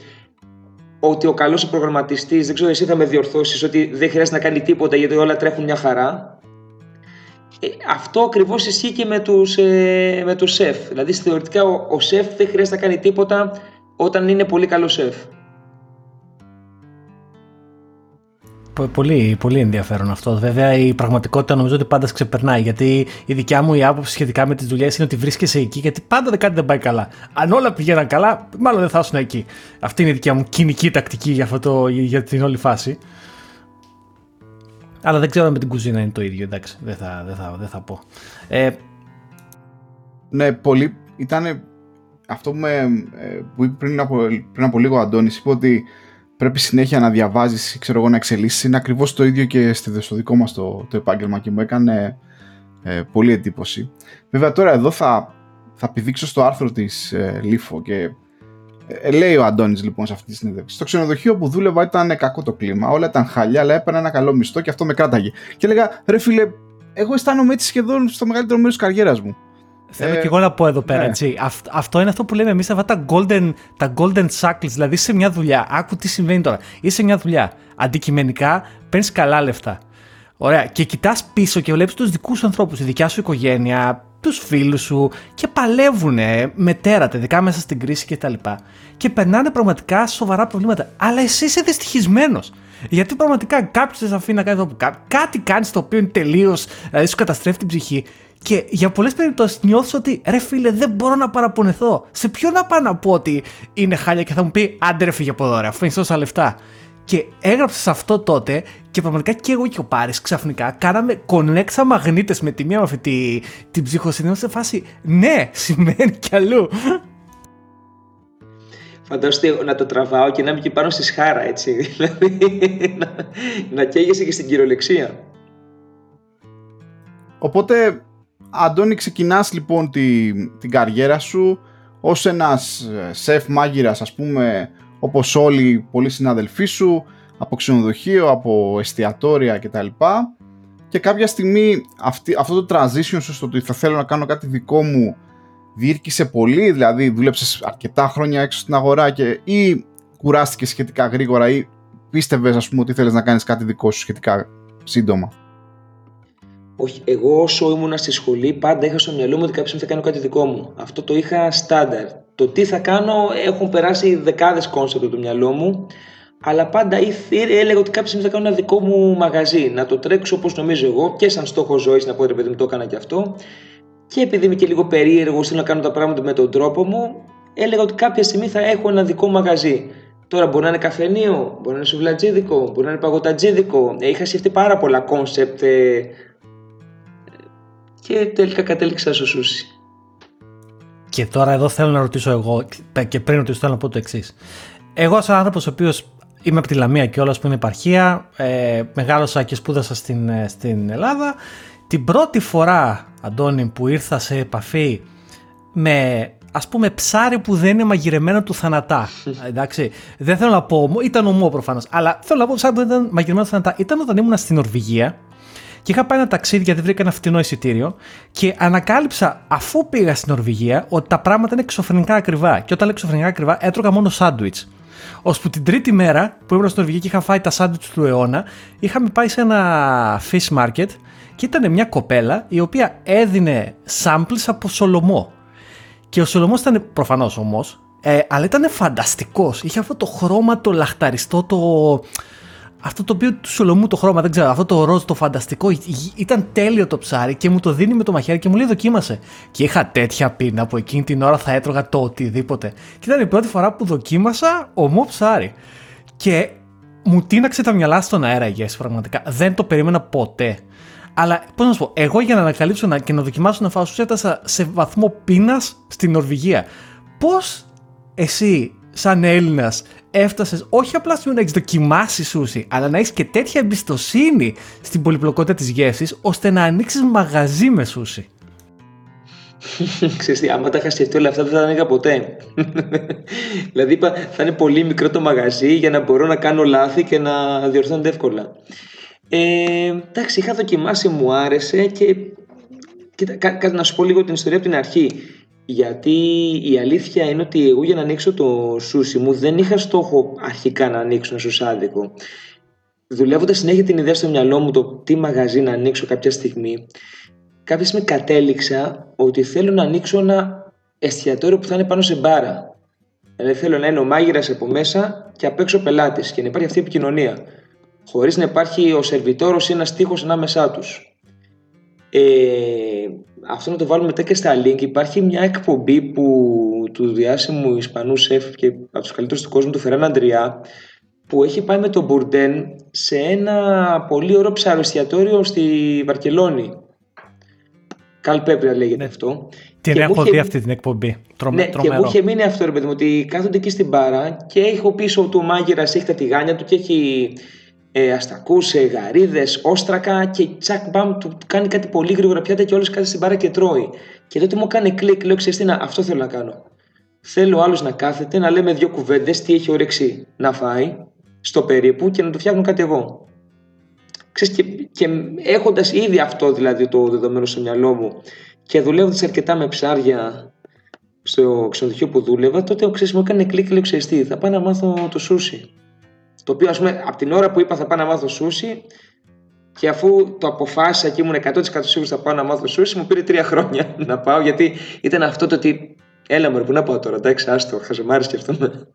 ότι ο καλός προγραμματιστής, δεν ξέρω, εσύ θα με διορθώσεις, ότι δεν χρειάζεται να κάνει τίποτα γιατί όλα τρέχουν μια χαρά. Ε, αυτό ακριβώς ισχύει και με τους ε, με τους σεφ. Δηλαδή, θεωρητικά, ο, ο σεφ δεν χρειάζεται να κάνει τίποτα όταν είναι πολύ καλός σεφ. Πολύ, πολύ ενδιαφέρον αυτό. Βέβαια, η πραγματικότητα νομίζω ότι πάντα ξεπερνάει. Γιατί η δικιά μου η άποψη σχετικά με τις δουλειές είναι ότι βρίσκεσαι εκεί, γιατί πάντα κάτι δεν πάει καλά. Αν όλα πηγαίναν καλά, μάλλον δεν θα ήσουν εκεί. Αυτή είναι η δικιά μου κοινική τακτική για, αυτό το, για την όλη φάση. Αλλά δεν ξέρω αν με την κουζίνα είναι το ίδιο, εντάξει. Δεν θα, δεν θα, δεν θα πω. Ε, ναι, πολύ. Ήταν αυτό που, με, ε, που είπε πριν από, πριν από λίγο ο Αντώνης, είπε ότι πρέπει συνέχεια να διαβάζεις, ξέρω εγώ, να εξελίσσεις. Είναι ακριβώς το ίδιο και στο δικό μας το, το επάγγελμα και μου έκανε ε, πολύ εντύπωση. Βέβαια τώρα εδώ θα, θα πηδήξω στο άρθρο της ε, Λίφο και ε, λέει ο Αντώνης λοιπόν σε αυτή τη συνέντευξη. Στο ξενοδοχείο που δούλευα ήταν κακό το κλίμα, όλα ήταν χαλιά, αλλά έπαιρνα ένα καλό μισθό και αυτό με κράταγε. Και έλεγα, ρε φίλε, εγώ αισθάνομαι έτσι σχεδόν στο μεγαλύτερο μέρος της καριέρας μου. Θέλω ε, και εγώ να πω εδώ πέρα, ναι. έτσι. αυτό είναι αυτό που λέμε εμείς αυτά τα golden, τα golden shackles. Δηλαδή, σε μια δουλειά, άκου τι συμβαίνει τώρα. Είσαι σε μια δουλειά. Αντικειμενικά παίρνεις καλά λεφτά. Ωραία. Και κοιτάς πίσω και βλέπεις τους δικούς σου ανθρώπους, τη δικιά σου οικογένεια, τους φίλους σου και παλεύουν με τέρατα, ειδικά μέσα στην κρίση κτλ. Και, και περνάνε πραγματικά σοβαρά προβλήματα. Αλλά εσύ είσαι δυστυχισμένος. Γιατί πραγματικά κάποιος σε αφήνει να κάνει αυτό Κάτι κάνεις το οποίο είναι τελείως. Δηλαδή σου καταστρέφει την ψυχή. Και για πολλές περιπτώσεις νιώθω ότι ρε φίλε, δεν μπορώ να παραπονεθώ. Σε ποιον να πάω να πω ότι είναι χάλια και θα μου πει άντε ρε φύγε από εδώ, ρε, αφού είναι τόσα λεφτά. Και έγραψες αυτό τότε και πραγματικά και εγώ και ο Πάρης ξαφνικά κάναμε κονέξα μαγνήτε με τη μία με αυτή τη, την ψυχοσύνη. σε φάση ναι, σημαίνει κι αλλού. Φαντάζομαι να το τραβάω και να είμαι και πάνω στη σχάρα, έτσι. Δηλαδή να, να καίγεσαι και στην κυριολεξία. Οπότε Αντώνη, ξεκινάς λοιπόν τη, την καριέρα σου ως ένας ε, σεφ μάγειρας, ας πούμε, όπως όλοι οι πολλοί συναδελφοί σου, από ξενοδοχείο, από εστιατόρια κτλ. Και κάποια στιγμή αυτή, αυτό το transition σου στο ότι θα θέλω να κάνω κάτι δικό μου διήρκησε πολύ, δηλαδή δούλεψες αρκετά χρόνια έξω στην αγορά και ή κουράστηκες σχετικά γρήγορα ή πίστευες ας πούμε ότι θέλεις να κάνεις κάτι δικό σου σχετικά σύντομα; Όχι, εγώ όσο ήμουν στη σχολή πάντα είχα στο μυαλό μου ότι κάποια θα κάνω κάτι δικό μου. Αυτό το είχα στάνταρ. Το τι θα κάνω έχουν περάσει δεκάδες κόνσεπτ από το μυαλό μου. Αλλά πάντα έλεγα ότι κάποια στιγμή θα κάνω ένα δικό μου μαγαζί. Να το τρέξω όπως νομίζω εγώ και σαν στόχο ζωής, να πω ρε παιδί μου, το έκανα και αυτό. Και επειδή είμαι και λίγο περίεργος, θέλω να κάνω τα πράγματα με τον τρόπο μου, έλεγα ότι κάποια στιγμή θα έχω ένα δικό μαγαζί. Τώρα μπορεί να είναι καφενείο, μπορεί να είναι σουβλατζίδικο, μπορεί να είναι παγωτατζίδικο. Είχα σκεφτεί πάρα πολλά κόνσεπτ ε, και τελικά κατέληξα στο σούσι. Και τώρα εδώ θέλω να ρωτήσω εγώ και πριν ρωτήσω θέλω να πω το εξής. Εγώ σαν άνθρωπος ο οποίος είμαι από τη Λαμία και όλα που είναι επαρχία, ε, μεγάλωσα και σπούδασα στην, ε, στην Ελλάδα. Την πρώτη φορά, Αντώνη, που ήρθα σε επαφή με ας πούμε ψάρι που δεν είναι μαγειρεμένο του θανατά. Εντάξει, δεν θέλω να πω, ήταν ομό προφανώς, αλλά θέλω να πω ψάρι που δεν ήταν μαγειρεμένο του θανατά. Ήταν όταν ήμουν στην Νορβηγία και είχα πάει ένα ταξίδι γιατί βρήκα ένα φτηνό εισιτήριο και ανακάλυψα αφού πήγα στην Νορβηγία ότι τα πράγματα είναι εξωφρενικά ακριβά. Και όταν λέω εξωφρενικά ακριβά, έτρωγα μόνο σάντουιτς. Ώσπου την τρίτη μέρα που ήμουν στην Νορβηγία και είχα φάει τα σάντουιτς του αιώνα, είχαμε πάει σε ένα fish market και ήταν μια κοπέλα η οποία έδινε samples από Σολομό. Και ο Σολομός ήταν προφανώς όμω, ε, αλλά ήταν φανταστικός. Είχε αυτό το χρώμα το λαχταριστό, το αυτό το οποίο του Σολομού το χρώμα, δεν ξέρω, αυτό το ροζ το φανταστικό, ήταν τέλειο το ψάρι και μου το δίνει με το μαχαίρι και μου λέει δοκίμασε. Και είχα τέτοια πείνα που εκείνη την ώρα θα έτρωγα το οτιδήποτε. Και ήταν η πρώτη φορά που δοκίμασα ομό ψάρι. Και μου τίναξε τα μυαλά στον αέρα η γεύση πραγματικά. Δεν το περίμενα ποτέ. Αλλά πώς να σου πω, εγώ για να ανακαλύψω και να δοκιμάσω να φάω σου έφτασα σε βαθμό πείνας στην Νορβηγία. Πώς εσύ, σαν Έλληνας, έφτασες όχι απλά στο να έχεις δοκιμάσει σούσι, αλλά να έχεις και τέτοια εμπιστοσύνη στην πολυπλοκότητα της γεύσης, ώστε να ανοίξεις μαγαζί με σούσι. Ξέρεις τι, άμα τα είχα σκεφτεί όλα αυτά δεν θα τα ανοίγα ποτέ. δηλαδή είπα θα είναι πολύ μικρό το μαγαζί για να μπορώ να κάνω λάθη και να διορθώνονται εύκολα. Ε, εντάξει, είχα δοκιμάσει, μου άρεσε και Κοίτα, κάτι να σου πω λίγο την ιστορία από την αρχή. Γιατί η αλήθεια είναι ότι εγώ για να ανοίξω το σούσι μου δεν είχα στόχο αρχικά να ανοίξω ένα σουσάδικο. Δουλεύοντας συνέχεια την ιδέα στο μυαλό μου το τι μαγαζί να ανοίξω κάποια στιγμή, κάποια στιγμή κατέληξα ότι θέλω να ανοίξω ένα εστιατόριο που θα είναι πάνω σε μπάρα. Δηλαδή θέλω να είναι ο μάγειρας από μέσα και απ' έξω πελάτης και να υπάρχει αυτή η επικοινωνία. Χωρίς να υπάρχει ο σερβιτόρος ή ένας τείχος ανάμεσά τους. Ε, αυτό να το βάλουμε μετά και στα link. Υπάρχει μια εκπομπή που, του διάσημου Ισπανού σεφ και από τους καλύτερους του κόσμου, του Φεράν Αντριά, που έχει πάει με τον Μπουρντέν σε ένα πολύ ωραίο ψαροστιατόριο στη Βαρκελόνη. Καλ Πέπρια λέγεται ναι. αυτό. Την και έχω δει αυτή την εκπομπή. Τρομε, ναι, τρομερό. και μου είχε μείνει αυτό ρε παιδί μου, ότι κάθονται εκεί στην μπάρα και έχω πίσω του ο μάγειρας έχει τα τηγάνια του και έχει ε, αστακούς, ε, γαρίδες, όστρακα και τσακ μπαμ του κάνει κάτι πολύ γρήγορα πιάτα και όλος κάθεται στην μπάρα και τρώει. Και τότε μου κάνει κλικ, λέω ξέρεις τι, να, αυτό θέλω να κάνω. Θέλω άλλος να κάθεται, να λέμε δύο κουβέντες, τι έχει όρεξη να φάει, στο περίπου και να του φτιάχνω κάτι εγώ. Ξέρεις, και, και έχοντας ήδη αυτό δηλαδή το δεδομένο στο μυαλό μου και δουλεύοντας αρκετά με ψάρια στο ξενοδοχείο που δούλευα, τότε ο ξέρεις μου έκανε κλικ και λέω ξέρεις τι, θα πάω να μάθω το σούσι. Το οποίο, ας πούμε, από την ώρα που είπα θα πάω να μάθω σούσι, και αφού το αποφάσισα και ήμουν 100% σίγουρος θα πάω να μάθω σούσι, μου πήρε τρία χρόνια να πάω, γιατί ήταν αυτό το ότι. Έλα μου, πού να πάω τώρα, εντάξει, άστο, χαζομάρι σκεφτούμε.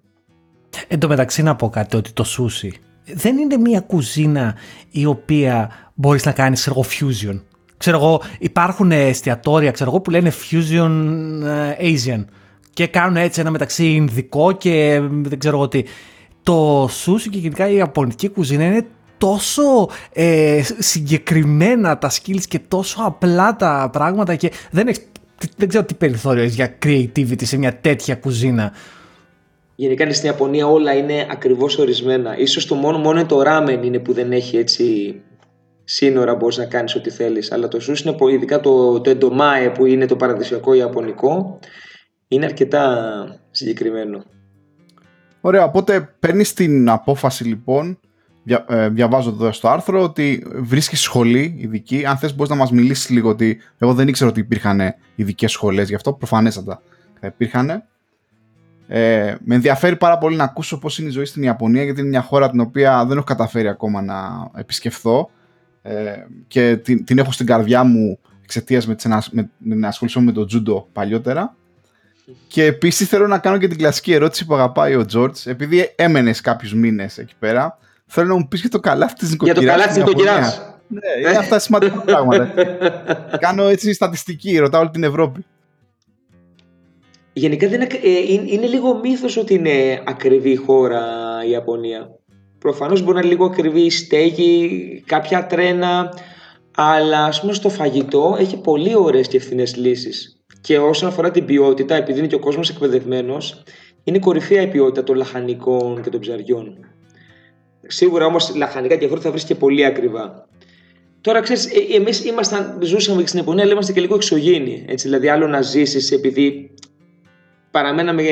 Εν τω μεταξύ να πω κάτι, ότι το σούσι δεν είναι μια κουζίνα η οποία μπορείς να κάνεις εγώ fusion. Ξέρω εγώ, υπάρχουν εστιατόρια ξέρω εγώ, που λένε fusion ε, Asian και κάνουν έτσι ένα μεταξύ Ινδικό και δεν ξέρω εγώ τι το σούσι και γενικά η Ιαπωνική κουζίνα είναι τόσο ε, συγκεκριμένα τα skills και τόσο απλά τα πράγματα και δεν, δεν ξέρω τι περιθώριο έχεις για creativity σε μια τέτοια κουζίνα. Γενικά στην Ιαπωνία όλα είναι ακριβώς ορισμένα. Ίσως το μόνο, μόνο το ράμεν είναι που δεν έχει έτσι σύνορα μπορείς να κάνεις ό,τι θέλεις. Αλλά το σούσι είναι ειδικά το, το εντομάε που είναι το παραδοσιακό ιαπωνικό είναι αρκετά συγκεκριμένο. Ωραία, οπότε παίρνεις την απόφαση λοιπόν, δια, ε, διαβάζω εδώ στο άρθρο, ότι βρίσκεις σχολή ειδική. Αν θες μπορείς να μας μιλήσεις λίγο ότι εγώ δεν ήξερα ότι υπήρχαν ειδικές σχολές γι' αυτό, προφανέστατα υπήρχαν. Ε, με ενδιαφέρει πάρα πολύ να ακούσω πώς είναι η ζωή στην Ιαπωνία γιατί είναι μια χώρα την οποία δεν έχω καταφέρει ακόμα να επισκεφθώ ε, και την, την έχω στην καρδιά μου εξαιτίας με, με, με, να ασχοληθώ με το τζούντο παλιότερα και επίσης θέλω να κάνω και την κλασική ερώτηση που αγαπάει ο Τζορτ, επειδή έμενες κάποιους μήνες εκεί πέρα. Θέλω να μου πεις και το καλάθι της νοικοκυράς. Για το καλάθι της νοικοκυράς. Ναι, είναι αυτά σημαντικά πράγματα. κάνω έτσι στατιστική, ρωτάω όλη την Ευρώπη. Γενικά δεν, ε, είναι λίγο μύθος ότι είναι ακριβή η χώρα η Ιαπωνία. Προφανώς μπορεί να είναι λίγο ακριβή η στέγη, κάποια τρένα, αλλά ας πούμε στο φαγητό έχει πολύ ωραίες και ευθυνές λύσεις. Και όσον αφορά την ποιότητα, επειδή είναι και ο κόσμος εκπαιδευμένος, είναι κορυφαία η ποιότητα των λαχανικών και των ψαριών. Σίγουρα όμως λαχανικά και φρούτα θα βρει και πολύ ακριβά. Τώρα ξέρεις, ε, εμείς ζούσαμε και στην Ιαπωνία, αλλά είμαστε και λίγο εξωγήινοι. Έτσι, δηλαδή, άλλο να ζήσεις επειδή παραμέναμε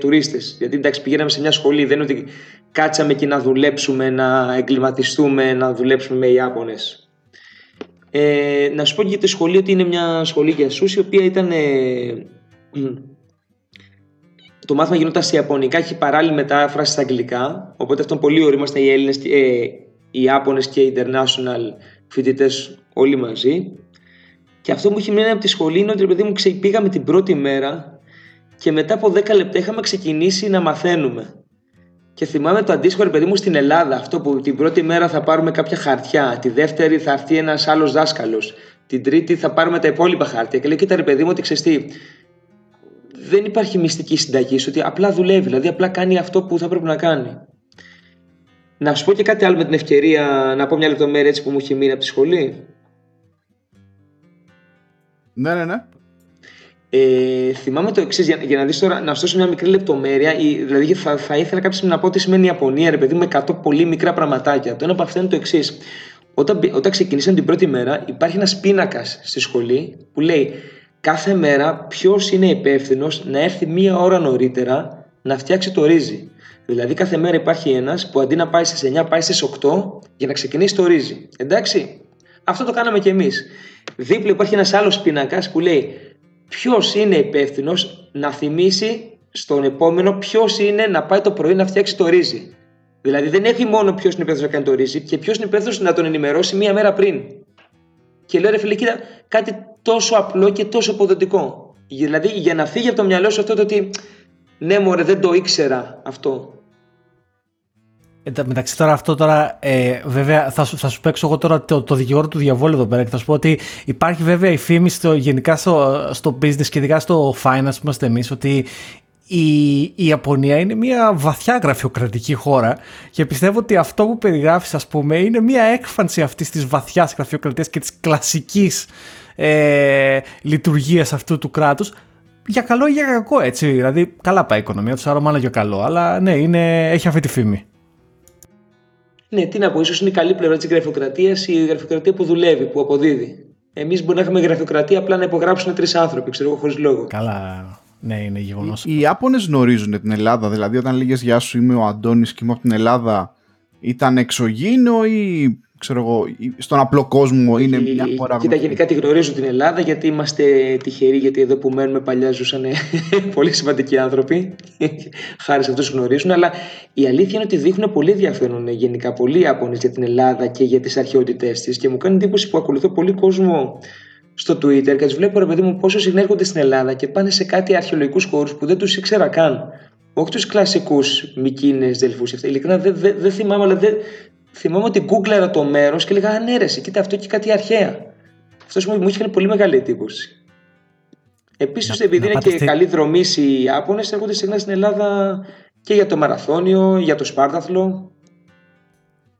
τουρίστες. Γιατί εντάξει, πηγαίναμε σε μια σχολή, δεν είναι ότι κάτσαμε εκεί να δουλέψουμε, να εγκληματιστούμε, να δουλέψουμε με Ιάπωνες. Ε, να σου πω και για τη σχολή ότι είναι μια σχολή για σούσι, η οποία ήταν. Ε, το μάθημα γινόταν σε Ιαπωνικά, έχει παράλληλη μετάφραση στα αγγλικά. Οπότε αυτό είναι πολύ ωραίο. Είμαστε οι Έλληνες, ε, οι Ιάπωνε και οι international φοιτητές όλοι μαζί. Και αυτό που έχει μείνει από τη σχολή είναι ότι παιδί μου πήγαμε την πρώτη μέρα και μετά από 10 λεπτά είχαμε ξεκινήσει να μαθαίνουμε. Και θυμάμαι το αντίστοιχο ρε παιδί μου στην Ελλάδα, αυτό που την πρώτη μέρα θα πάρουμε κάποια χαρτιά, τη δεύτερη θα έρθει ένας άλλος δάσκαλος, την τρίτη θα πάρουμε τα υπόλοιπα χάρτια. Και λέει: Κοίτα ρε παιδί μου, ότι ξέρεις δεν υπάρχει μυστική συνταγή, ότι απλά δουλεύει, δηλαδή απλά κάνει αυτό που θα πρέπει να κάνει. Να σου πω και κάτι άλλο με την ευκαιρία, να πω μια λεπτομέρεια έτσι που μου έχει μείνει από τη σχολή. Ναι, ναι, ναι. Ε, θυμάμαι το εξής, για, για, να δεις τώρα, να σου δώσω μια μικρή λεπτομέρεια. δηλαδή, θα, θα ήθελα κάποιος να πω τι σημαίνει η Ιαπωνία, ρε παιδί με 100 πολύ μικρά πραγματάκια. Το ένα από αυτά είναι το εξής. Όταν, όταν ξεκινήσαμε την πρώτη μέρα, υπάρχει ένας πίνακας στη σχολή που λέει κάθε μέρα ποιος είναι υπεύθυνος να έρθει μία ώρα νωρίτερα να φτιάξει το ρύζι. Δηλαδή, κάθε μέρα υπάρχει ένας που αντί να πάει στις 9, πάει στις 8 για να ξεκινήσει το ρύζι. Εντάξει. Αυτό το κάναμε κι εμείς. Δίπλα υπάρχει ένας άλλος πίνακας που λέει ποιος είναι υπεύθυνος να θυμίσει στον επόμενο ποιος είναι να πάει το πρωί να φτιάξει το ρύζι. Δηλαδή δεν έχει μόνο ποιος είναι υπεύθυνος να κάνει το ρύζι και ποιος είναι υπεύθυνος να τον ενημερώσει μία μέρα πριν. Και λέω ρε φίλε, κοίτα, κάτι τόσο απλό και τόσο αποδοτικό. Δηλαδή για να φύγει από το μυαλό σου αυτό το ότι ναι, μωρέ, δεν το ήξερα αυτό. Ε, μεταξύ τώρα αυτό τώρα, ε, βέβαια θα, θα σου παίξω εγώ τώρα το, το δικηγόρο του διαβόλου εδώ πέρα και θα σου πω ότι υπάρχει βέβαια η φήμη στο, γενικά στο, στο business και ειδικά στο finance που είμαστε εμείς ότι η, η Ιαπωνία είναι μια βαθιά γραφειοκρατική χώρα και πιστεύω ότι αυτό που περιγράφεις ας πούμε είναι μια έκφανση αυτής της βαθιάς γραφειοκρατίας και της κλασικής ε, λειτουργίας αυτού του κράτους για καλό ή για κακό έτσι. Δηλαδή, καλά πάει η οικονομία τους, άρα μάλλον για καλό. Αλλά ναι, είναι, έχει αυτή τη φήμη. Ναι, τι να πω, ίσως είναι η καλή πλευρά της γραφειοκρατίας η γραφειοκρατία που δουλεύει, που αποδίδει. Εμείς μπορεί να έχουμε γραφειοκρατία απλά να υπογράψουν τρεις άνθρωποι, ξέρω εγώ, χωρίς λόγο. Καλά. Ναι, είναι γεγονός. Οι, οι Ιάπωνε γνωρίζουν την Ελλάδα. Δηλαδή, όταν λέγες Γεια σου, είμαι ο Αντώνης και είμαι από την Ελλάδα, ήταν εξωγήινο ή ξέρω εγώ, στον απλό κόσμο είναι μια χώρα Κοίτα, γενικά τη γνωρίζω την Ελλάδα γιατί είμαστε τυχεροί γιατί εδώ που μένουμε παλιά ζούσαν πολύ σημαντικοί άνθρωποι. Χάρη σε αυτούς που γνωρίζουν αλλά η αλήθεια είναι ότι δείχνουν πολύ ενδιαφέρον γενικά πολλοί Ιάπωνες για την Ελλάδα και για τις αρχαιότητές της και μου κάνει εντύπωση που ακολουθώ πολύ κόσμο στο Twitter και τους βλέπω ρε παιδί μου πόσο συνέρχονται στην Ελλάδα και πάνε σε κάτι αρχαιολογικούς χώρους που δεν τους ήξερα καν όχι τους κλασικούς Μικίνες, Δελφούς. Ειλικρινά δεν δε, δε θυμάμαι, αλλά δεν, θυμάμαι ότι γκούγκλαρα το μέρος και έλεγα ανέρεση, «Ναι, κοίτα αυτό και κάτι αρχαία. Αυτός μου, μου είχε πολύ μεγάλη εντύπωση. Επίσης, επειδή είναι και καλή δρομή οι Ιάπωνε, έρχονται συχνά στην Ελλάδα και για το μαραθώνιο, για το Σπάρταθλο.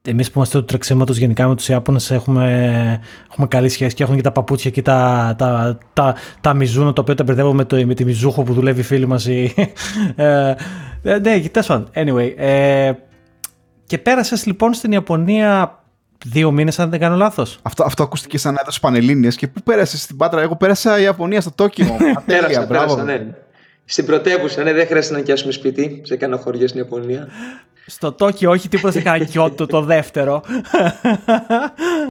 Εμείς που είμαστε του τρεξίματος γενικά με τους Ιάπωνες έχουμε, έχουμε καλή σχέση και έχουν και τα παπούτσια και τα, τα, τα, τα Mizuno, το οποίο τα μπερδεύω με, το, με τη Mizuho που δουλεύει η φίλη μας. ε, ε, ναι, τέλος Anyway, ε, και πέρασες λοιπόν στην Ιαπωνία δύο μήνες, αν δεν κάνω λάθος. Αυτό, αυτό ακούστηκε σαν έδωσε πανελίνε. Και πού πέρασες στην Πάτρα, Εγώ πέρασα η Ιαπωνία στο Τόκιο. πέρασα, πέρασα, ναι. Στην πρωτεύουσα, ναι, δεν χρειάζεται να νοικιάσουμε σπίτι σε κανένα χωριό στην Ιαπωνία. Στο Τόκιο, όχι τίποτα σε κανένα Κιώτο, το δεύτερο.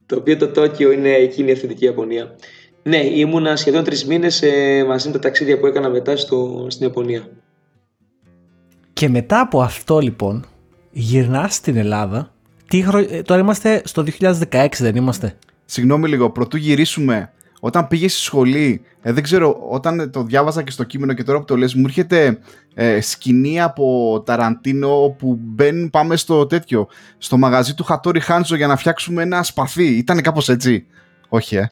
το οποίο το Τόκιο είναι εκείνη η αυθεντική Ιαπωνία. Ναι, ήμουνα σχεδόν τρεις μήνες ε, μαζί με τα ταξίδια που έκανα μετά στο, στην Ιαπωνία. Και μετά από αυτό λοιπόν, γυρνάς στην Ελλάδα. Τι χρο... Ε, τώρα είμαστε στο 2016, δεν είμαστε; Συγγνώμη λίγο, πρωτού γυρίσουμε. Όταν πήγες στη σχολή, ε, δεν ξέρω, όταν το διάβαζα και στο κείμενο και τώρα που το λες, μου έρχεται ε, σκηνή από Ταραντίνο που μπαίνουν, πάμε στο τέτοιο, στο μαγαζί του Χατόρι Χάντζο για να φτιάξουμε ένα σπαθί. Ήταν κάπως έτσι; Όχι, ε.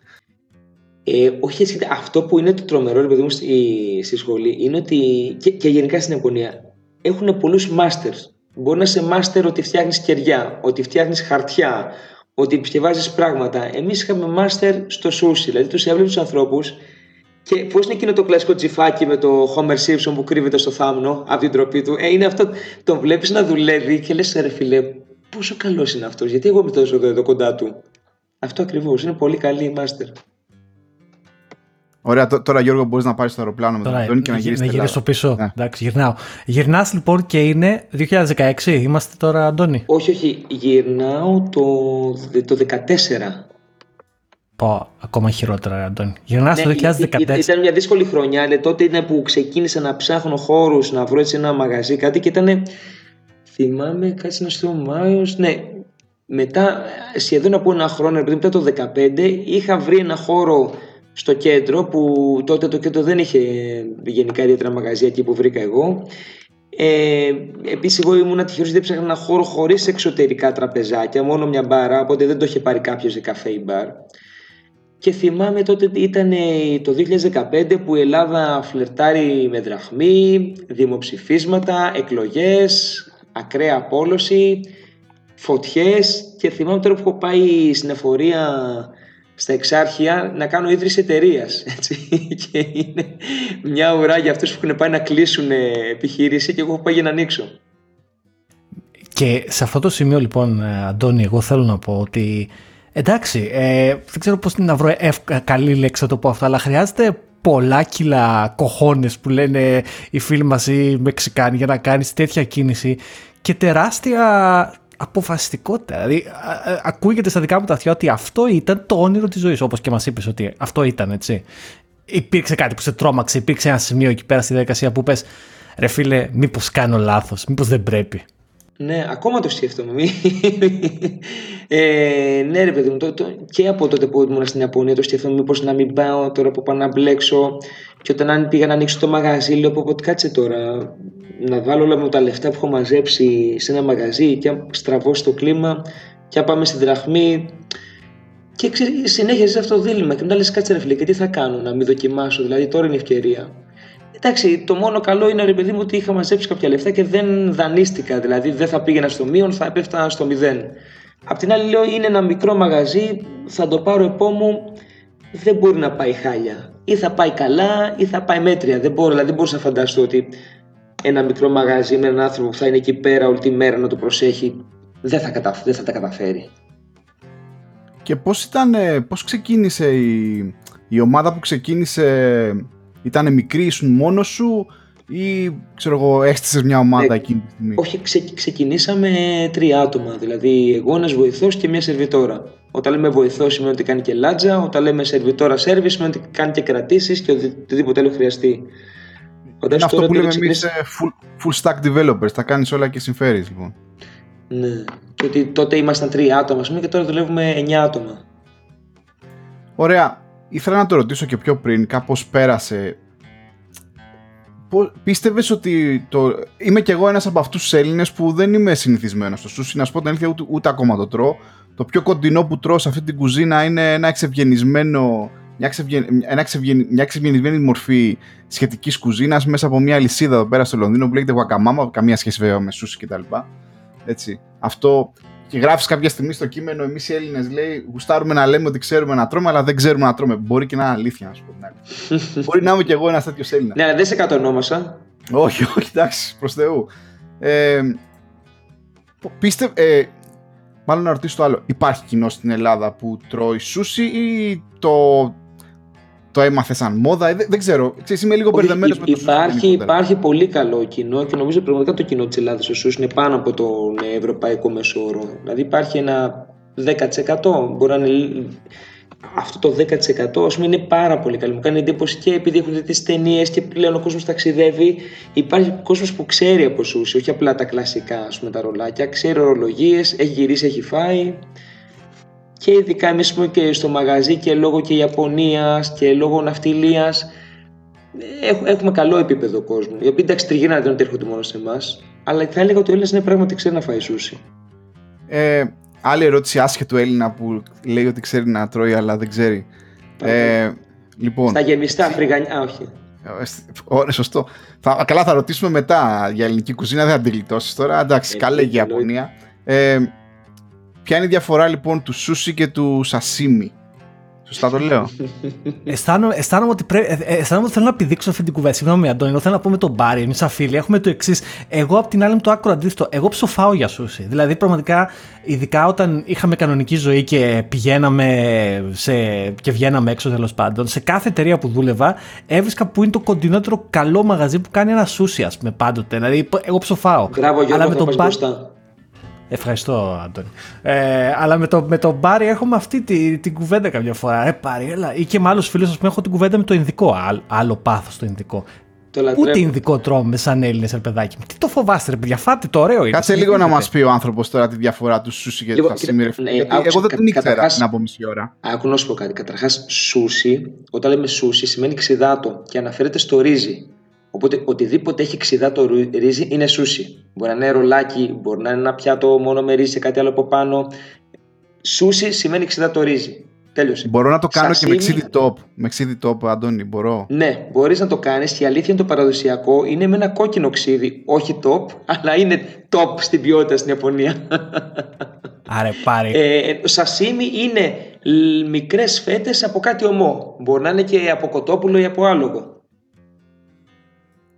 Ε, όχι, αυτό που είναι το τρομερό, παιδί μου, στη, στη σχολή, είναι ότι και, και γενικά στην Ιαπωνία έχουν πολλούς masters. Μπορεί να είσαι μάστερ ότι φτιάχνεις κεριά, ότι φτιάχνεις χαρτιά, ότι επισκευάζεις πράγματα. Εμείς είχαμε μάστερ στο σούσι, δηλαδή τους έβλεπε τους ανθρώπους και πώς είναι εκείνο το κλασικό τσιφάκι με το Homer Simpson που κρύβεται στο θάμνο από την τροπή του. Ε, είναι αυτό, τον βλέπεις να δουλεύει και λες, ρε φιλέ, πόσο καλός είναι αυτός, γιατί εγώ είμαι τόσο εδώ, εδώ κοντά του. Αυτό ακριβώς, είναι πολύ καλή η μάστερ. Ωραία, τώρα Γιώργο μπορείς να πάρεις το αεροπλάνο με τον Αντώνη και να γυρίσεις. Να γυρίσω πίσω. Ναι. Εντάξει, γυρνάω. Γυρνάς λοιπόν και είναι 2016. Είμαστε τώρα, Αντώνη. Όχι, όχι. Γυρνάω το, το 2014. Πω, ακόμα χειρότερα, Αντώνη. Γυρνάς ναι, το 2014. Ήταν μια δύσκολη χρονιά. Αλλά τότε είναι που ξεκίνησα να ψάχνω χώρους, να βρω έτσι ένα μαγαζί, κάτι και ήταν. Θυμάμαι, κάτσε να στο Μάιο. Ναι, μετά, σχεδόν από ένα χρόνο, επειδή μετά το 2015, είχα βρει ένα χώρο στο κέντρο που τότε το κέντρο δεν είχε γενικά ιδιαίτερα μαγαζιά εκεί που βρήκα εγώ. Ε, Επίσης, εγώ ήμουν τυχερό γιατί ψάχνα ένα χώρο χωρίς εξωτερικά τραπεζάκια, μόνο μια μπάρα, οπότε δεν το είχε πάρει κάποιος σε καφέ ή μπαρ. Και θυμάμαι τότε ήταν το 2015 που η Ελλάδα φλερτάρει με δραχμή, δημοψηφίσματα, εκλογές, ακραία απόλωση, φωτιές και θυμάμαι τώρα που έχω πάει στην εφορία στα εξάρχεια να κάνω ίδρυση εταιρείας. Και είναι μια ουρά για αυτούς που έχουν πάει να κλείσουν επιχείρηση και εγώ έχω πάει για να ανοίξω. Και σε αυτό το σημείο λοιπόν, ε, Αντώνη, εγώ θέλω να πω ότι εντάξει, ε, δεν ξέρω πώς να βρω καλή λέξη να το πω αυτό, αλλά χρειάζεται πολλά κιλά κοχώνες που λένε οι φίλοι μας οι Μεξικάνοι για να κάνεις τέτοια κίνηση και τεράστια αποφασιστικότητα. Δηλαδή, ακούγεται στα δικά μου τα αυτιά ότι αυτό ήταν το όνειρο της ζωής, όπως και μας είπες ότι αυτό ήταν, έτσι. Υπήρξε κάτι που σε τρόμαξε, υπήρξε ένα σημείο εκεί πέρα στη διαδικασία που πες, ρε φίλε, μήπως κάνω λάθος, μήπως δεν πρέπει. Ναι, ακόμα το σκέφτομαι. ε, ναι, ρε παιδί μου, το, το, και από τότε που ήμουν στην Ιαπωνία το σκέφτομαι μήπως να μην πάω τώρα που πάω να μπλέξω. Και όταν πήγα να ανοίξω το μαγαζί, λέω πω κάτσε τώρα, να βάλω όλα μου τα λεφτά που έχω μαζέψει σε ένα μαγαζί και αν στραβώσει το κλίμα και αν πάμε στην δραχμή. Και συνέχεια σε αυτό το δίλημα. Και μετά λες, κάτσε ρε φίλε, και τι θα κάνω, να μην δοκιμάσω. Δηλαδή τώρα είναι η ευκαιρία. Εντάξει, το μόνο καλό είναι ρε παιδί μου ότι είχα μαζέψει κάποια λεφτά και δεν δανείστηκα. Δηλαδή δεν θα πήγαινα στο μείον, θα έπεφτα στο μηδέν. Απ' την άλλη λέω είναι ένα μικρό μαγαζί, θα το πάρω επόμου, δεν μπορεί να πάει χάλια. Ή θα πάει καλά ή θα πάει μέτρια. Δεν μπορώ, δηλαδή δεν μπορούσα να φανταστώ ότι ένα μικρό μαγαζί με έναν άνθρωπο που θα είναι εκεί πέρα όλη τη μέρα να το προσέχει, δεν θα, κατα... δεν θα τα καταφέρει. Και πώς ήταν, πώς ξεκίνησε η, η ομάδα που ξεκίνησε, ήταν μικρή, ήσουν μόνος σου ή ξέρω εγώ έστησες μια ομάδα ε, εκείνη τη στιγμή; Όχι, ξεκινήσαμε τρία άτομα, δηλαδή εγώ, ένας βοηθός και μια σερβιτόρα. Όταν λέμε βοηθός σημαίνει ότι κάνει και λάτζα, όταν λέμε σερβιτόρα σερβι σημαίνει ότι κάνει και κρατήσεις και οτιδήποτε άλλο χρειαστεί. Είναι αυτό που λέμε εμείς full, full stack developers. Τα κάνεις όλα και συμφέρεις λοιπόν. Ναι. Και ότι τότε ήμασταν τρία άτομα πούμε, και τώρα δουλεύουμε εννιά άτομα. Ωραία. Ήθελα να το ρωτήσω και πιο πριν, κάπως πέρασε. Πίστευες ότι το... είμαι κι εγώ ένας από αυτούς τους Έλληνες που δεν είμαι συνηθισμένος στο σούσι, να σου πω την αλήθεια ούτε, ούτε ακόμα το τρώω. Το πιο κοντινό που τρώω σε αυτή την κουζίνα είναι ένα εξευγενισμένο μια, ξευγεν, μια ξευγενισμένη μορφή σχετικής κουζίνας μέσα από μια λυσίδα εδώ πέρα στο Λονδίνο που λέγεται Guacamama, καμία σχέση βέβαια με σούσι κτλ. Έτσι. Αυτό και γράφεις κάποια στιγμή στο κείμενο, εμείς οι Έλληνες λέει, γουστάρουμε να λέμε ότι ξέρουμε να τρώμε, αλλά δεν ξέρουμε να τρώμε. Μπορεί και να είναι αλήθεια, να σου πω την Μπορεί να είμαι κι εγώ ένας τέτοιος Έλληνας. Ναι, αλλά δεν σε κατονόμασα. όχι, όχι, εντάξει, προς Θεού. Ε, πίστε, ε, μάλλον να ρωτήσω το άλλο. Υπάρχει κοινό στην Ελλάδα που τρώει σούσι ή το το έμαθες σαν μόδα, δεν, δεν ξέρω. Ξέρεις, είμαι λίγο μπερδεμένος με το υπάρχει, υπάρχει πολύ καλό κοινό και νομίζω πραγματικά το κοινό της Ελλάδας ω είναι πάνω από τον ευρωπαϊκό μέσο όρο. Δηλαδή υπάρχει ένα 10%, μπορεί να είναι αυτό το 10% ας πούμε, είναι πάρα πολύ καλό. Μου κάνει εντύπωση και επειδή έχουν δει τις ταινίες και πλέον ο κόσμος ταξιδεύει. Υπάρχει κόσμος που ξέρει από σούσι, όχι απλά τα κλασικά ας πούμε, τα ρολάκια. Ξέρει ορολογίες, έχει γυρίσει, έχει φάει και ειδικά εμείς πούμε και στο μαγαζί και λόγω και Ιαπωνίας και λόγω ναυτιλίας έχουμε καλό επίπεδο κόσμο. Οι οποίοι εντάξει τριγύρνανε δεν έρχονται μόνος σε εμάς, αλλά θα έλεγα ότι ο Έλληνας είναι πράγματι ξέρει να φάει σούσι. Ε, άλλη ερώτηση άσχετου Έλληνα που λέει ότι ξέρει να τρώει αλλά δεν ξέρει. Ε, λοιπόν, Στα γεμιστά, φρυγανιά, όχι. Ωραία, σωστό. Θα, καλά, θα ρωτήσουμε μετά για ελληνική κουζίνα, δεν θα την τώρα. Εντάξει, ε, καλά η Ιαπωνία. Ε, Ποια είναι η διαφορά λοιπόν του σούσι και του σασίμι; Σωστά το λέω. αισθάνομαι, αισθάνομαι, ότι πρέ, ε, ε, αισθάνομαι ότι θέλω να πηδήξω αυτή την κουβέντα. Συγγνώμη, Αντώνη, θέλω να πούμε τον Μπάρι. Εμείς, σαν φίλοι, έχουμε το εξής. Εγώ, απ' την άλλη, μου το άκρο αντίθετο. Εγώ ψοφάω για σούσι. Δηλαδή, πραγματικά, ειδικά όταν είχαμε κανονική ζωή και πηγαίναμε σε, και βγαίναμε έξω τέλος πάντων, σε κάθε εταιρεία που δούλευα, έβρισκα που είναι το κοντινότερο καλό μαγαζί που κάνει ένα σούσι, ας πούμε, πάντοτε. Δηλαδή, εγώ ψοφάω. Μπράβο, Γιώργο, Αλλά με τον Μπάρι. Ευχαριστώ, Αντώνη. Ε, αλλά με τον με το Μπάρι έχουμε αυτή την τη κουβέντα καμιά φορά. Ε, Μπάρι, έλα. Ή και με άλλους φίλους, ας πούμε, έχω την κουβέντα με το Ινδικό. Άλλο, άλλο πάθος το Ινδικό. Το Ούτε Ινδικό τρώμε σαν Έλληνες, ρε παιδάκι. Τι το φοβάστε, ρε παιδιά, φάτε το ωραίο είναι. Κάτσε λίγο να μας πει ο άνθρωπος τώρα τη διαφορά του σούσι και του χασίμι. Ναι, εγώ δεν την ήξερα να από μισή ώρα. Άκου να σου πω κάτι. Καταρχάς, σούσι, όταν λέμε σούσι, σημαίνει ξυδάτο και αναφέρεται στο ρύζι. Οπότε οτιδήποτε έχει ξυδάτο ρύζι είναι σούσι. Μπορεί να είναι ρολάκι, μπορεί να είναι ένα πιάτο μόνο με ρύζι και κάτι άλλο από πάνω. Σούσι σημαίνει ξυδάτο ρύζι. Τέλειωσε. Μπορώ να το κάνω και με ξύδι top. Με ξύδι top, Αντώνη, μπορώ. Ναι, μπορείς να το κάνεις και η αλήθεια είναι το παραδοσιακό είναι με ένα κόκκινο ξύδι. Όχι top, αλλά είναι top στην ποιότητα στην Ιαπωνία. Άρε, πάρε. Ε, σασίμι είναι μικρές φέτες από κάτι ομό. Μπορεί να είναι και από κοτόπουλο ή από άλογο.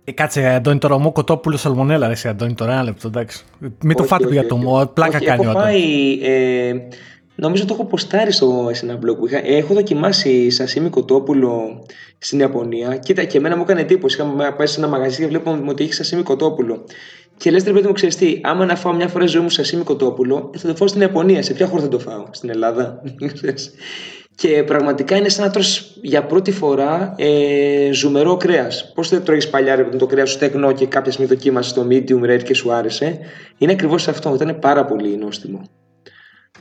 Ε, κάτσε, Αντώνη, τώρα μου κοτόπουλο σαλμονέλα, ρε, εσύ, Αντώνη, τώρα ένα λεπτό, εντάξει. Μην το φάτε για το μου, πλάκα όχι, κάνει έχω φάει, ε, νομίζω το έχω ποστάρει στο, σε ένα blog που είχα. Έχω δοκιμάσει σασίμι κοτόπουλο στην Ιαπωνία. Κοίτα, και εμένα μου έκανε εντύπωση. Είχαμε πάει σε ένα μαγαζί και βλέπω ότι έχει σασίμι κοτόπουλο. Και λες, ρε παιδί μου, ξέρεις τι, άμα να φάω μια φορά ζωή μου σασίμι κοτόπουλο, θα το φάω στην Ιαπωνία. Σε ποια χώρα θα το φάω, στην Ελλάδα. και πραγματικά είναι σαν να τρως για πρώτη φορά ε, ζουμερό κρέας. Πώς δεν τρώγει παλιά ρε, το κρέας σου στεγνό και κάποια στιγμή δοκίμασες το medium rare και σου άρεσε; Είναι ακριβώς αυτό. Ήταν πάρα πολύ νόστιμο.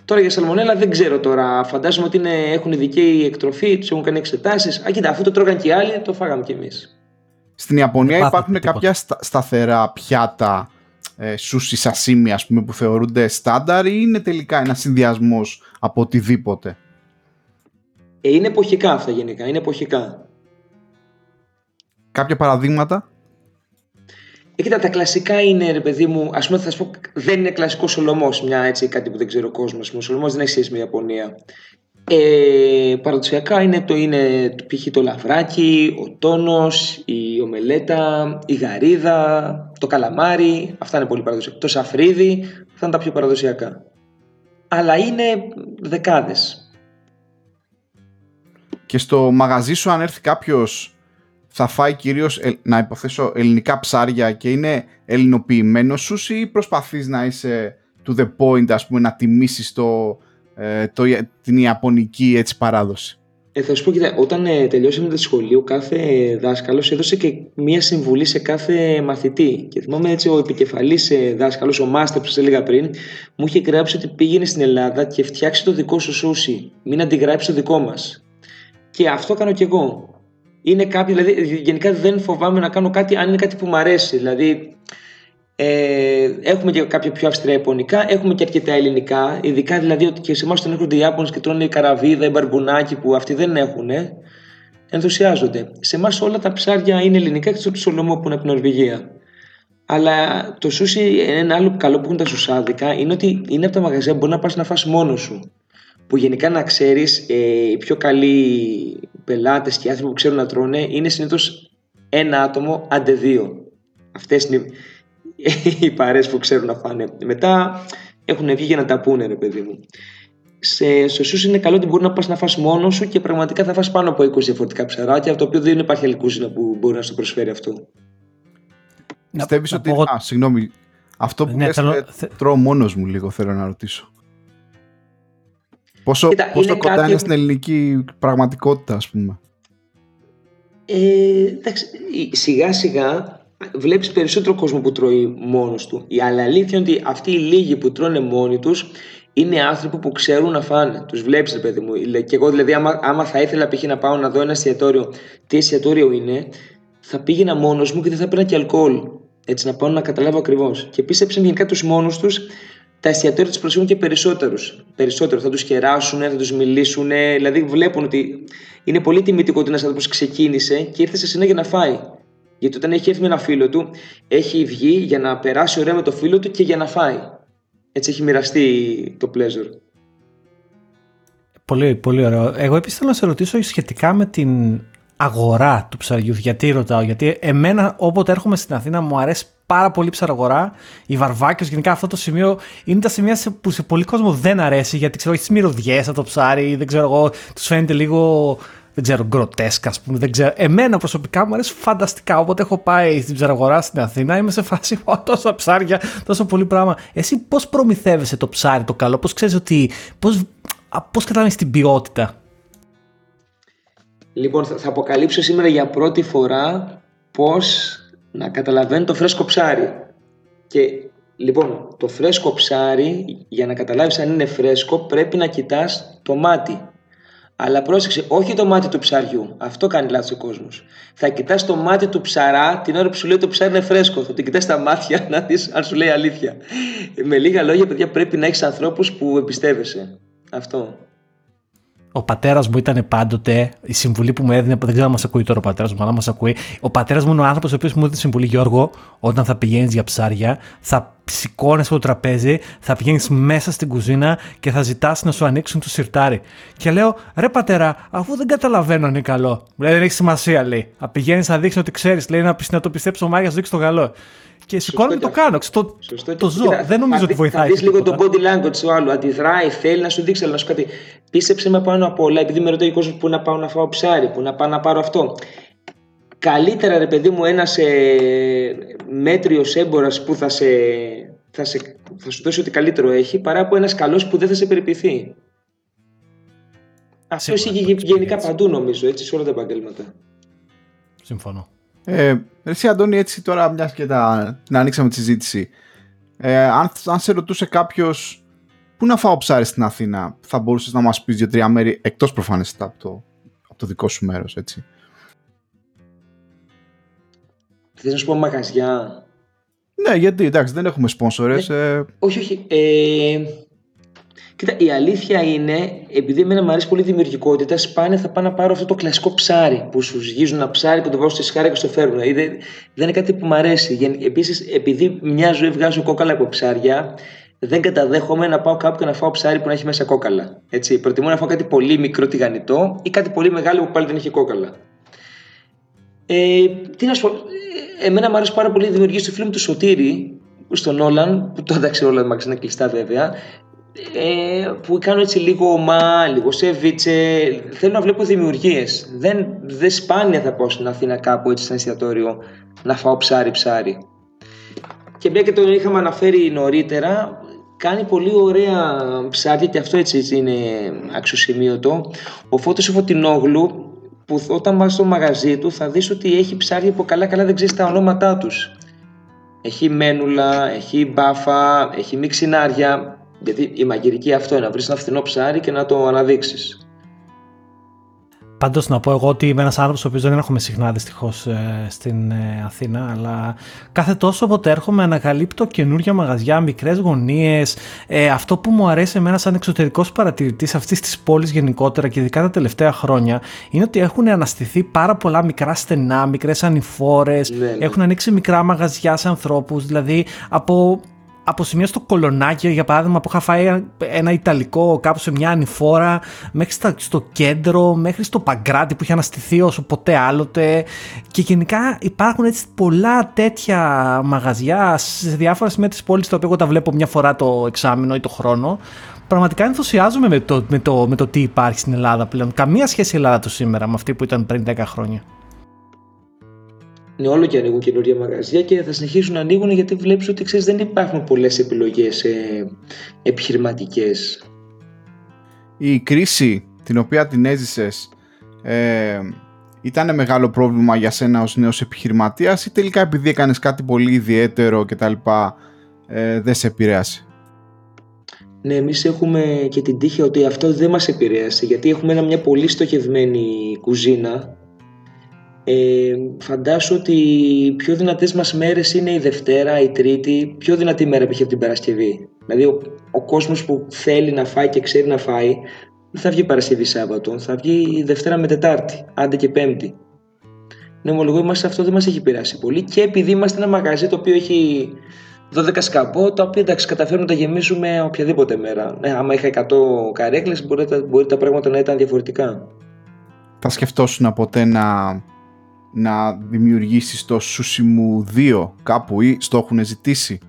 Τώρα για σαλμονέλα δεν ξέρω τώρα. Φαντάζομαι ότι είναι, έχουν ειδική εκτροφή, τους έχουν κάνει εξετάσεις. Α, κοίτα, αφού το τρώγαν και οι άλλοι, το φάγαμε κι εμείς. Στην Ιαπωνία υπάρχουν κάποια σταθερά πιάτα ε, σούσι σασίμι, ας πούμε, που θεωρούνται στάνταρ ή είναι τελικά ένας συνδυασμός από οτιδήποτε; Ε, είναι εποχικά αυτά γενικά, είναι εποχικά. Κάποια παραδείγματα; Ε, κοίτα, τα κλασικά είναι, ρε παιδί μου, ας πούμε, θα σου πω, δεν είναι κλασικό σολομός, μια έτσι, κάτι που δεν ξέρω ο κόσμος. Ο σολομός δεν έχει σχέση με Ιαπωνία. Ε, παραδοσιακά είναι το, είναι π.χ. το λαβράκι, ο τόνος, η ομελέτα, η γαρίδα, το καλαμάρι, αυτά είναι πολύ παραδοσιακά. Το σαφρίδι, αυτά είναι τα πιο παραδοσιακά. Αλλά είναι δεκάδες. Και στο μαγαζί σου αν έρθει κάποιος θα φάει κυρίως, να υποθέσω, ελληνικά ψάρια και είναι ελληνοποιημένος σου ή προσπαθείς να είσαι to the point, ας πούμε, να τιμήσεις το, ε, το, την Ιαπωνική έτσι παράδοση; Ε, θα σου πω, κοίτα, όταν ε, τελειώσαμε το σχολείο, κάθε δάσκαλος έδωσε και μία συμβουλή σε κάθε μαθητή. Και θυμάμαι έτσι, ο επικεφαλής ε, δάσκαλος, ο Μάστερ που σας έλεγα πριν, μου είχε γράψει ότι πήγαινε στην Ελλάδα και φτιάξει το δικό σου σούσι. Μην αντιγράψει το δικό μας. Και αυτό κάνω κι εγώ. Είναι κάτι, δηλαδή, γενικά δεν φοβάμαι να κάνω κάτι αν είναι κάτι που μου αρέσει. Δηλαδή, ε, έχουμε και κάποια πιο αυστηρά Ιαπωνικά, έχουμε και αρκετά ελληνικά. Ειδικά δηλαδή ότι και σε εμάς όταν έρχονται οι Ιάπωνες και τρώνε καραβίδα ή μπαρμπουνάκι που αυτοί δεν έχουν, ενθουσιάζονται. Σε εμάς όλα τα ψάρια είναι ελληνικά και το σολομό που είναι από την Νορβηγία. Αλλά το σούσι, ένα άλλο καλό που έχουν τα σουσάδικα είναι ότι είναι από τα μαγαζιά που μπορεί να πας να φας μόνος σου. Που γενικά να ξέρεις, ε, οι πιο καλοί πελάτες και άνθρωποι που ξέρουν να τρώνε είναι συνήθως ένα άτομο αντε δύο. Αυτές είναι οι παρέ που ξέρουν να φάνε. Μετά έχουν βγει για να τα πούνε, ρε παιδί μου. Σε, στο είναι καλό ότι μπορεί να πας να φας μόνος σου και πραγματικά θα φας πάνω από 20 διαφορετικά ψαράκια, το οποίο δεν υπάρχει άλλη κούζινα που μπορεί να σου προσφέρει αυτό. Πιστεύεις ότι. Α, συγγνώμη. Αυτό που ναι, θέλω... τρώω μόνος μου λίγο, θέλω να ρωτήσω. Πόσο, Κοίτα, πόσο κοντά κάτι... είναι στην ελληνική πραγματικότητα, ας πούμε; Ε, εντάξει, σιγά σιγά βλέπεις περισσότερο κόσμο που τρώει μόνος του. Η αλήθεια είναι ότι αυτοί οι λίγοι που τρώνε μόνοι τους είναι άνθρωποι που ξέρουν να φάνε. Τους βλέπεις ρε παιδί μου. Και εγώ δηλαδή άμα, άμα θα ήθελα π.χ. να πάω να δω ένα εστιατόριο τι εστιατόριο είναι θα πήγαινα μόνος μου και δεν θα πήρα και αλκοόλ. Έτσι να πάω να καταλάβω ακριβώς. Και πίστεψε γενικά τους μόνους τους τα εστιατόρια τους προσφέρουν και περισσότερους. Περισσότερο. Θα τους κεράσουν, θα τους μιλήσουν. Δηλαδή βλέπουν ότι είναι πολύ τιμητικό ότι ένας άνθρωπος ξεκίνησε και ήρθε σε συνέχεια να φάει. Γιατί όταν έχει έρθει με ένα φίλο του, έχει βγει για να περάσει ωραία με το φίλο του και για να φάει. Έτσι έχει μοιραστεί το pleasure. Πολύ, πολύ ωραίο. Εγώ επίσης θέλω να σε ρωτήσω σχετικά με την αγορά του ψαριού. Γιατί ρωτάω, γιατί εμένα όποτε έρχομαι στην Αθήνα μου αρέσει πάρα πολύ ψαραγορά. Οι βαρβάκε, γενικά αυτό το σημείο είναι τα σημεία που σε πολλοί κόσμο δεν αρέσει γιατί ξέρω, έχει τι μυρωδιές από το ψάρι, δεν ξέρω εγώ, τους φαίνεται λίγο δεν ξέρω, γκροτέσκα, ας πούμε. Δεν ξέρω. Εμένα προσωπικά μου αρέσει φανταστικά. Όποτε έχω πάει στην ψαραγορά στην Αθήνα, είμαι σε φάση τόσα ψάρια, τόσο πολύ πράγμα. Εσύ πώς προμηθεύεσαι το ψάρι το καλό, πώς ξέρεις ότι. Πώς πώς καταλαβαίνεις την ποιότητα; Λοιπόν, θα αποκαλύψω σήμερα για πρώτη φορά πώς να καταλαβαίνει το φρέσκο ψάρι. Και λοιπόν, το φρέσκο ψάρι, για να καταλάβεις αν είναι φρέσκο, πρέπει να κοιτάς το μάτι. Αλλά πρόσεξε, όχι το μάτι του ψαριού. Αυτό κάνει λάθος ο κόσμος. Θα κοιτάς το μάτι του ψαρά την ώρα που σου λέει το ψάρι είναι φρέσκο. Θα την κοιτάς τα μάτια να δεις αν σου λέει αλήθεια. Με λίγα λόγια, παιδιά, πρέπει να έχεις ανθρώπους που εμπιστεύεσαι. Αυτό. Ο πατέρας μου ήταν πάντοτε η συμβουλή που μου έδινε. Δεν ξέρω αν μας ακούει τώρα ο πατέρας μου, αλλά μας ακούει. Ο πατέρας μου είναι ο άνθρωπος ο οποίος μου έδινε συμβουλή, Γιώργο, όταν θα πηγαίνεις για ψάρια, θα σηκώνει από το τραπέζι, θα πηγαίνεις μέσα στην κουζίνα και θα ζητάς να σου ανοίξουν το σιρτάρι. Και λέω, ρε πατέρα, αφού δεν καταλαβαίνω αν είναι καλό. Λέει, δεν έχει σημασία, λέει. Θα πηγαίνεις να δείξεις ότι ξέρεις, λέει να, να το πιστέψει ο Μάγια, δείξει το καλό. Και σηκώνω και το κάνω. Το, Σωστό. το ζω. δεν νομίζω ότι βοηθάει. Θα δει λίγο το body language του άλλου. Αντιδράει, θέλει να σου δείξει, αλλά να σου κάτι. Πίστεψε με πάνω απ' όλα, επειδή με ρωτάει ο κόσμος που να πάω να φάω ψάρι, που να πάω να πάρω αυτό καλύτερα ρε παιδί μου ένας, ε, μέτριος έμπορας που θα, σε, θα, σε, θα σου δώσει ό,τι καλύτερο έχει παρά από ένας καλός που δεν θα σε περιποιηθεί. Αυτό ισχύει γενικά παντού νομίζω, έτσι, σε όλα τα επαγγέλματα. Συμφωνώ. Ε, εσύ Αντώνη, έτσι τώρα μιας και τα, να ανοίξαμε τη συζήτηση. Ε, αν, αν σε ρωτούσε κάποιος πού να φάω ψάρι στην Αθήνα, θα μπορούσες να μας πεις δύο-τρία μέρη εκτός προφανέστατα από το, από το δικό σου μέρος, έτσι. Θες να σου πω μαγαζιά; Ναι, γιατί εντάξει, δεν έχουμε σπόνσορες. Ναι. Ε... Όχι, όχι. Ε, κοίτα, η αλήθεια είναι, επειδή εμένα μου αρέσει πολύ η δημιουργικότητα, σπάνια θα πάω να πάρω αυτό το κλασικό ψάρι που σου ζυγίζουν ένα ψάρι που το βάζω στη σχάρα και στο φέρνουν. Δεν, δεν είναι κάτι που μου αρέσει. Επίσης, επειδή μια ζωή βγάζω κόκαλα από ψάρια, δεν καταδέχομαι να πάω κάπου και να φάω ψάρι που να έχει μέσα κόκαλα. Έτσι, προτιμώ να φάω κάτι πολύ μικρό τηγανιτό ή κάτι πολύ μεγάλο που πάλι δεν έχει κόκαλα. Ε, τι να σου πω, εμένα μου αρέσει πάρα πολύ η δημιουργία του φίλου του Σωτήρη, στον Όλαν, που το εντάξει όλα τα μαξίνα κλειστά βέβαια, ε, που κάνω έτσι λίγο ομά, λίγο σεβίτσε. Θέλω να βλέπω δημιουργίες. Δεν, δεν σπάνια θα πάω στην Αθήνα κάπου έτσι στο εστιατόριο να φάω ψάρι-ψάρι. Και μια και τον είχαμε αναφέρει νωρίτερα, κάνει πολύ ωραία ψάρια και αυτό έτσι, είναι αξιοσημείωτο. Ο Φώτος ο Φωτεινόγλου που όταν πας στο μαγαζί του θα δεις ότι έχει ψάρια που καλά καλά δεν ξέρεις τα ονόματά τους. Έχει μένουλα, έχει μπάφα, έχει μιξινάρια, γιατί η μαγειρική αυτό είναι να βρεις ένα φθηνό ψάρι και να το αναδείξεις. Πάντως να πω εγώ ότι είμαι ένας άνθρωπος ο οποίος δεν έρχομαι συχνά δυστυχώς ε, στην ε, Αθήνα, αλλά κάθε τόσο όποτε έρχομαι ανακαλύπτω καινούργια μαγαζιά, μικρές γωνίες. Ε, αυτό που μου αρέσει εμένα σαν εξωτερικός παρατηρητής αυτής της πόλης γενικότερα και ειδικά τα τελευταία χρόνια είναι ότι έχουν αναστηθεί πάρα πολλά μικρά στενά, μικρές ανηφόρες, ναι, ναι. έχουν ανοίξει μικρά μαγαζιά σε ανθρώπους. Δηλαδή από από σημείο στο κολονάκι, για παράδειγμα, που είχα φάει ένα Ιταλικό κάπου σε μια ανηφόρα, μέχρι στο κέντρο, μέχρι στο Παγκράτη που είχε αναστηθεί όσο ποτέ άλλοτε. Και γενικά υπάρχουν έτσι πολλά τέτοια μαγαζιά σε διάφορα σημεία της πόλης, τα οποία εγώ τα βλέπω μια φορά το εξάμεινο ή το χρόνο. Πραγματικά ενθουσιάζομαι με το, με, το, με το τι υπάρχει στην Ελλάδα πλέον. Καμία σχέση η Ελλάδα του σήμερα με αυτή που ήταν πριν 10 χρόνια είναι όλο και ανοίγουν καινούργια μαγαζιά και θα συνεχίσουν να ανοίγουν γιατί βλέπεις ότι ξέρεις, δεν υπάρχουν πολλές επιλογές ε, επιχειρηματικές. Η κρίση την οποία την έζησες ε, ήταν μεγάλο πρόβλημα για σένα ως νέος επιχειρηματίας ή τελικά επειδή έκανες κάτι πολύ ιδιαίτερο και τα λοιπά ε, δεν σε επηρέασε; Ναι, εμείς έχουμε και την τύχη ότι αυτό δεν μας επηρέασε γιατί έχουμε μια πολύ στοχευμένη κουζίνα ε, φαντάσου ότι οι πιο δυνατές μας μέρες είναι η Δευτέρα, η Τρίτη, πιο δυνατή μέρα π.χ. από την Παρασκευή. Δηλαδή ο, ο κόσμος που θέλει να φάει και ξέρει να φάει δεν θα βγει Παρασκευή Σάββατο, θα βγει η Δευτέρα με Τετάρτη, άντε και Πέμπτη. Ναι, ομολογώ είμαστε αυτό δεν μας έχει πειράσει πολύ και επειδή είμαστε ένα μαγαζί το οποίο έχει 12 σκαμπό, τα οποία εντάξει καταφέρνουμε να τα γεμίσουμε οποιαδήποτε μέρα. Ναι, άμα είχα 100 καρέκλες μπορεί, μπορεί τα πράγματα να ήταν διαφορετικά. Θα σκεφτόσουν ποτέ να να δημιουργήσεις το Sushimu 2 κάπου ή στο έχουν ζητήσει;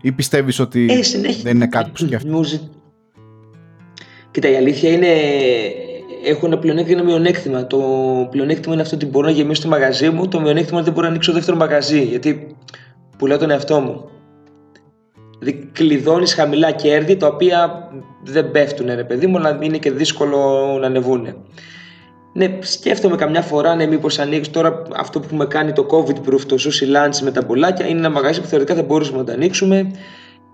Ή πιστεύεις ότι ε, δεν είναι κάτι που σκέφτονται. Κοίτα, η αλήθεια είναι έχω ένα πλεονέκτημα και ένα μειονέκτημα. Το πλεονέκτημα είναι αυτό ότι μπορώ να γεμίσω το μαγαζί μου. Το μειονέκτημα είναι ότι δεν μπορώ να ανοίξω δεύτερο μαγαζί γιατί πουλάω τον εαυτό μου. Δηλαδή κλειδώνεις χαμηλά κέρδη τα οποία δεν πέφτουν, ρε παιδί μου, αλλά είναι και δύσκολο να ανεβούν. Ναι, σκέφτομαι καμιά φορά, ναι, μήπως ανοίξει τώρα αυτό που έχουμε κάνει το COVID proof, το sushi lunch με τα μπολάκια. Είναι ένα μαγαζί που θεωρητικά θα μπορούσαμε να το ανοίξουμε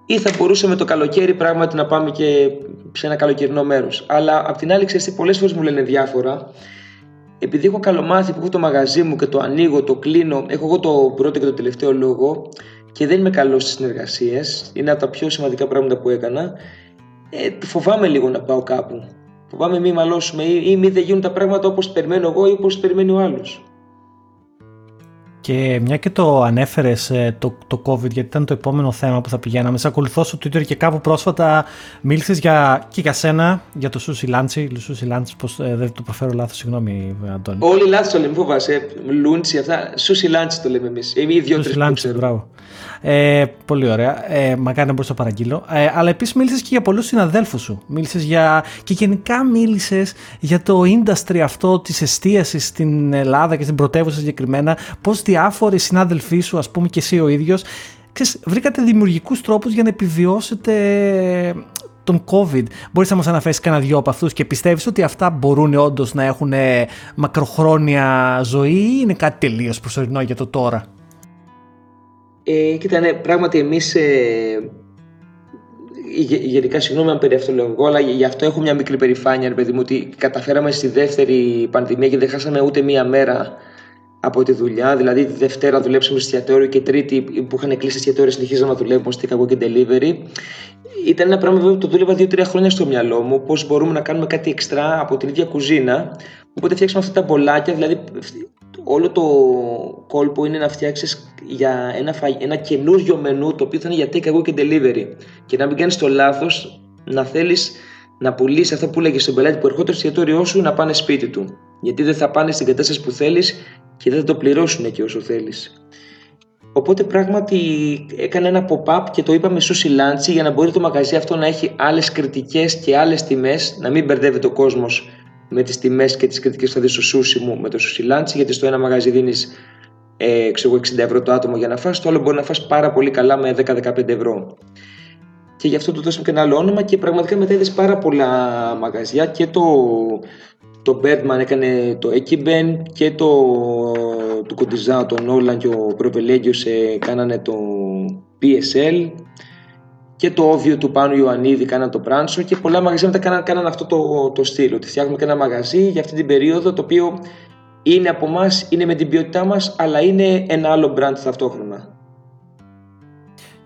ή θα μπορούσαμε το καλοκαίρι πράγματι να πάμε και σε ένα καλοκαιρινό μέρος. Αλλά απ' την άλλη, ξέρετε, πολλές φορές μου λένε διάφορα. Επειδή έχω καλομάθει που έχω το μαγαζί μου και το ανοίγω, το κλείνω, έχω εγώ το πρώτο και το τελευταίο λόγο και δεν είμαι καλός στις συνεργασίες. Είναι από τα πιο σημαντικά πράγματα που έκανα. Ε, φοβάμαι λίγο να πάω κάπου. Φοβάμαι μη μαλώσουμε ή, ή μη δεν γίνουν τα πράγματα όπως περιμένω εγώ ή όπως περιμένει ο άλλος. Και μια και το ανέφερες ε, το, το COVID, γιατί ήταν το επόμενο θέμα που θα πηγαίναμε. Σε ακολουθώ στο Twitter και κάπου πρόσφατα μίλησες για, και για σένα, για το Σούσι Λάντσι. Σούσι Λάντσι, πώς ε, δεν το προφέρω λάθος, συγγνώμη, Αντώνη. Όλοι λάθος το λέμε, φοβάσαι. Λούνττσι, αυτά. Σούσι Λάντσι το λέμε εμείς. Οι δύο Λάντσι, μπράβο. Ε, πολύ ωραία. Ε, μακάρι να μπορούσα να παραγγείλω. Ε, αλλά επίσης μίλησες και για πολλούς συναδέλφους σου. Μίλησες για. και γενικά μίλησες για το industry αυτό της εστίασης στην Ελλάδα και στην πρωτεύουσα συγκεκριμένα. Πώς διάφοροι συνάδελφοί σου, ας πούμε και εσύ ο ίδιος, βρήκατε δημιουργικούς τρόπους για να επιβιώσετε τον COVID. Μπορείς να μας αναφέρεις κανένα δυο από αυτούς και πιστεύεις ότι αυτά μπορούν όντως να έχουν μακροχρόνια ζωή ή είναι κάτι τελείως προσωρινό για το τώρα; Ε, κοίτα, ναι, πράγματι εμείς. Ε, γενικά, συγγνώμη αν περί αυτό λέω εγώ, αλλά γι' αυτό έχω μια μικρή περηφάνεια, ρε παιδί μου, ότι καταφέραμε στη δεύτερη πανδημία και δεν χάσαμε ούτε μία μέρα από τη δουλειά. Δηλαδή, τη Δευτέρα δουλέψαμε στο εστιατόριο και Τρίτη που είχαν κλείσει εστιατόριο συνεχίζαμε να δουλεύουμε στο Takeaway και Delivery. Ήταν ένα πράγμα που το δούλευα δύο-τρία χρόνια στο μυαλό μου. Πώς μπορούμε να κάνουμε κάτι εξτρά από την ίδια κουζίνα. Οπότε φτιάξαμε αυτά τα μπολάκια. Δηλαδή, όλο το κόλπο είναι να φτιάξεις για ένα, ένα καινούριο μενού το οποίο θα είναι για takeaway και delivery. Και να μην κάνεις το λάθος να θέλεις να πουλήσεις αυτό που λέγε στον πελάτη που ερχόταν στο εστιατόριό σου να πάνε σπίτι του. Γιατί δεν θα πάνε στην κατάσταση που θέλεις και δεν θα το πληρώσουν εκεί όσο θέλεις. Οπότε πράγματι έκανα ένα pop-up και το είπαμε Sushi Lunch για να μπορεί το μαγαζί αυτό να έχει άλλες κριτικές και άλλες τιμές, να μην μπερδεύεται ο κόσμος με τις τιμές και τις κριτικές που θα δεις στο sushi μου με το Sushi Lunch, γιατί στο ένα μαγαζί δίνεις ε, 60 ευρώ το άτομο για να φας, το άλλο μπορεί να φας πάρα πολύ καλά με 10-15 ευρώ. Και γι' αυτό του δώσαμε και ένα άλλο όνομα και πραγματικά μετά είδες πάρα πολλά μαγαζιά και το, το Birdman έκανε το Ekiben και το, το Κοντιζά, το Nolan και ο Προβελέγγιος ε, κάνανε το PSL και το όβιο του Πάνου Ιωαννίδη κάνανε το Πράνσο και πολλά μαγαζιά μετά κάνανε, κάνανε αυτό το, το στυλ, ότι φτιάχνουμε και ένα μαγαζί για αυτή την περίοδο το οποίο είναι από εμάς, είναι με την ποιότητά μας, αλλά είναι ένα άλλο brand ταυτόχρονα.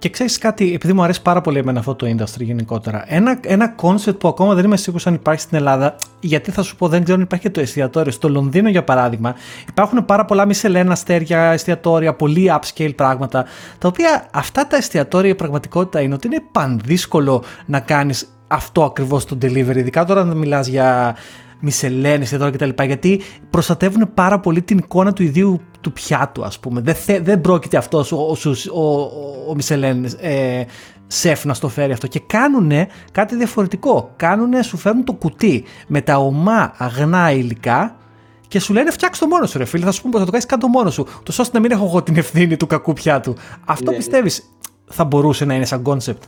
Και ξέρεις κάτι, επειδή μου αρέσει πάρα πολύ εμένα αυτό το industry γενικότερα, ένα, ένα concept που ακόμα δεν είμαι σίγουρος αν υπάρχει στην Ελλάδα, γιατί θα σου πω, δεν ξέρω αν υπάρχει και το εστιατόριο. Στο Λονδίνο, για παράδειγμα, υπάρχουν πάρα πολλά μισελένα αστέρια, εστιατόρια, πολύ upscale πράγματα, τα οποία αυτά τα εστιατόρια η πραγματικότητα είναι ότι είναι πανδύσκολο να κάνεις αυτό ακριβώς το delivery. Ειδικά τώρα να μιλάς για μισελένες εδώ κτλ. Γιατί προστατεύουν πάρα πολύ την εικόνα του ιδίου του πιάτου, ας πούμε. Δεν, θε, δεν πρόκειται αυτός ο, ο, ο, ο Μισελέν ε, σεφ να στο φέρει αυτό. Και κάνουν κάτι διαφορετικό. Κάνουνε, σου φέρνουν το κουτί με τα ομά αγνά υλικά και σου λένε φτιάξ' το μόνος σου, ρε φίλε. Θα σου πούμε πώς θα το κάνεις, κάν' το μόνος σου. Τόσο ώστε να μην έχω εγώ την ευθύνη του κακού πιάτου. Αυτό ναι. πιστεύεις θα μπορούσε να είναι σαν κόνσεπτ.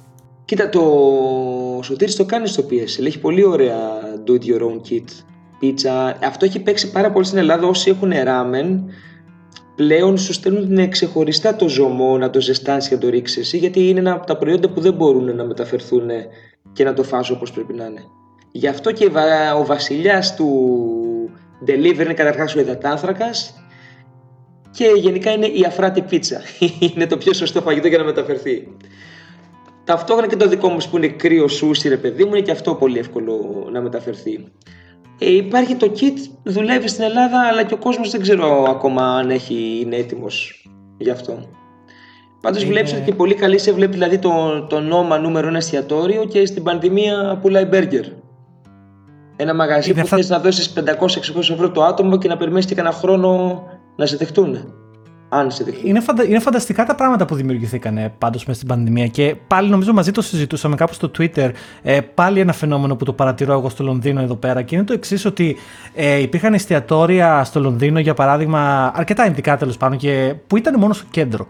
Κοίτα, το Σωτήρης το κάνει στο PSL. Έχει πολύ ωραία do it your own kit πίτσα. Αυτό έχει παίξει πάρα πολύ στην Ελλάδα. Όσοι έχουν ράμεν, πλέον σου στέλνουν ξεχωριστά το ζωμό να το ζεστάνεις και να το ρίξεις εσύ, γιατί είναι ένα από τα προϊόντα που δεν μπορούν να μεταφερθούν και να το φας όπως πρέπει να είναι. Γι' αυτό και ο βασιλιάς του delivery είναι καταρχάς ο υδατάνθρακας και γενικά είναι η αφράτη πίτσα. είναι το πιο σωστό φαγητό για να μεταφερθεί. Ταυτόχρονα και το δικό μου που είναι κρύο σούσι ρε παιδί μου είναι και αυτό πολύ εύκολο να μεταφερθεί. Ε, υπάρχει το kit, δουλεύει στην Ελλάδα αλλά και ο κόσμος δεν ξέρω ακόμα αν έχει, είναι έτοιμος γι' αυτό. Πάντως είναι... βλέπεις ότι και πολύ καλή σε βλέπει δηλαδή το, το νόμα νούμερο ένα εστιατόριο και στην πανδημία πουλάει μπέργκερ. Ένα μαγαζί είναι που θα... θες να δώσεις 500-600 ευρώ το άτομο και να περιμένεις και κανένα χρόνο να σε δεχτούν αν Είναι, φαντα... είναι φανταστικά τα πράγματα που δημιουργηθήκαν πάντως μέσα στην πανδημία και πάλι νομίζω μαζί το συζητούσαμε κάπου στο Twitter. Ε, πάλι ένα φαινόμενο που το παρατηρώ εγώ στο Λονδίνο εδώ πέρα και είναι το εξής ότι ε, υπήρχαν εστιατόρια στο Λονδίνο για παράδειγμα, αρκετά ειδικά τέλος πάντων και που ήταν μόνο στο κέντρο.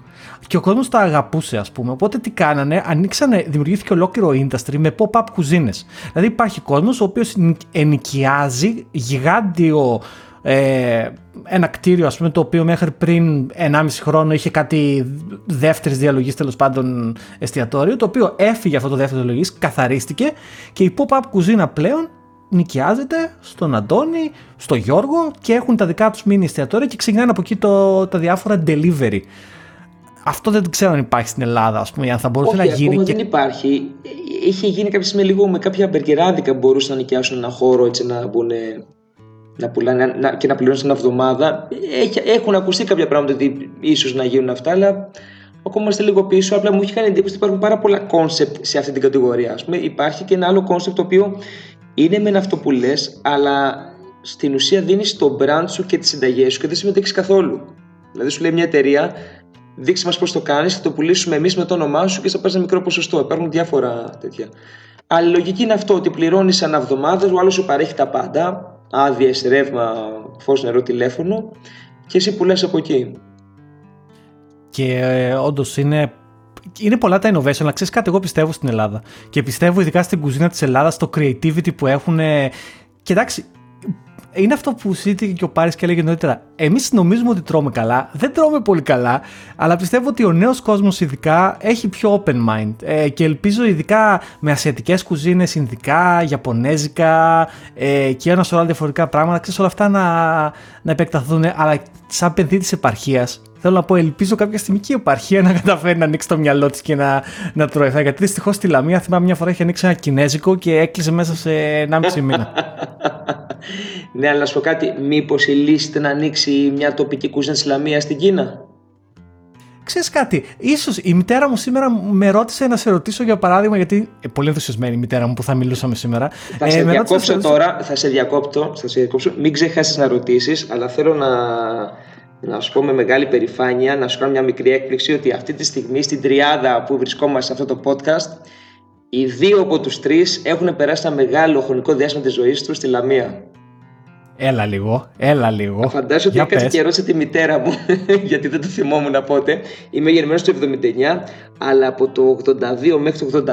Και ο κόσμος τα αγαπούσε, ας πούμε. Οπότε τι κάνανε, ανοίξανε, δημιουργήθηκε ολόκληρο industry με pop-up κουζίνες. Δηλαδή υπάρχει κόσμος ο οποίος ενοικιάζει γιγάντιο ε, ένα κτίριο ας πούμε το οποίο μέχρι πριν 1,5 χρόνο είχε κάτι δεύτερης διαλογής τέλος πάντων εστιατόριο το οποίο έφυγε αυτό το δεύτερο διαλογής, καθαρίστηκε και η pop-up κουζίνα πλέον νοικιάζεται στον Αντώνη, στο Γιώργο και έχουν τα δικά τους μίνι εστιατόρια και ξεκινάνε από εκεί το, τα διάφορα delivery. Αυτό δεν ξέρω αν υπάρχει στην Ελλάδα, ας πούμε, αν θα μπορούσε Όχι, να γίνει. Όχι, και... δεν υπάρχει. Είχε γίνει κάποια στιγμή λίγο με κάποια μπεργκεράδικα που μπορούσαν να νοικιάσουν ένα χώρο έτσι να μπουν να πουλάνε να, και να πληρώνεις ένα εβδομάδα. έχουν ακουστεί κάποια πράγματα ότι ίσως να γίνουν αυτά, αλλά ακόμα είμαστε λίγο πίσω. Απλά μου έχει κάνει εντύπωση ότι υπάρχουν πάρα πολλά κόνσεπτ σε αυτή την κατηγορία. Ας πούμε, υπάρχει και ένα άλλο κόνσεπτ το οποίο είναι με αυτό που λες, αλλά στην ουσία δίνεις το brand σου και τις συνταγές σου και δεν συμμετέχεις καθόλου. Δηλαδή, σου λέει μια εταιρεία, δείξε μας πώς το κάνεις, θα το πουλήσουμε εμείς με το όνομά σου και θα πάρεις ένα μικρό ποσοστό. Υπάρχουν διάφορα τέτοια. Αλλά η λογική είναι αυτό ότι πληρώνεις ανά εβδομάδα, ο άλλος σου παρέχει τα πάντα, άδειε, ρεύμα, φως, νερό, τηλέφωνο και εσύ πουλάς από εκεί. και ε, όντως είναι είναι πολλά τα innovation, αλλά ξέρεις κάτι, εγώ πιστεύω στην Ελλάδα. Και πιστεύω ειδικά στην κουζίνα της Ελλάδας, το creativity που έχουν. Και εντάξει, είναι αυτό που συζήτηκε και ο Πάρης και έλεγε νωρίτερα. Εμείς νομίζουμε ότι τρώμε καλά, δεν τρώμε πολύ καλά, αλλά πιστεύω ότι ο νέος κόσμος ειδικά έχει πιο open mind. Ε, και ελπίζω ειδικά με ασιατικές κουζίνες, Ινδικά, Ιαπωνέζικα ε, και ένα σωρό διαφορετικά πράγματα, ξέρεις όλα αυτά να, να επεκταθούν. Αλλά σαν παιδί της επαρχίας, Θέλω να πω, ελπίζω κάποια στιγμή και η επαρχία να καταφέρει να ανοίξει το μυαλό της και να, να τρώει. Γιατί δυστυχώς στη Λαμία θυμάμαι μια φορά είχε ανοίξει ένα κινέζικο και έκλεισε μέσα σε 1,5 μήνα. ναι, αλλά να σου πω κάτι, μήπως η λύση να ανοίξει μια τοπική κουζίνα της Λαμίας στην Κίνα; Ξέρεις κάτι, ίσως η μητέρα μου σήμερα με ρώτησε να σε ρωτήσω για παράδειγμα, γιατί ε, πολύ ενθουσιασμένη η μητέρα μου που θα μιλούσαμε σήμερα. Θα ε, σε διακόψω τώρα, θα σε διακόπτω, θα σε διακόψω, μην ξεχάσεις να ρωτήσεις, αλλά θέλω να, να σου πω με μεγάλη περηφάνεια, να σου κάνω μια μικρή έκπληξη ότι αυτή τη στιγμή στην τριάδα που βρισκόμαστε σε αυτό το podcast, οι δύο από τους τρεις έχουν περάσει ένα μεγάλο χρονικό διάστημα της ζωής τους στη Λαμία. Έλα λίγο, έλα λίγο. Φαντάζομαι ότι έκατσα και ρώτησα τη μητέρα μου, γιατί δεν το θυμόμουν πότε. Είμαι γεννημένο το 79, αλλά από το 82 μέχρι το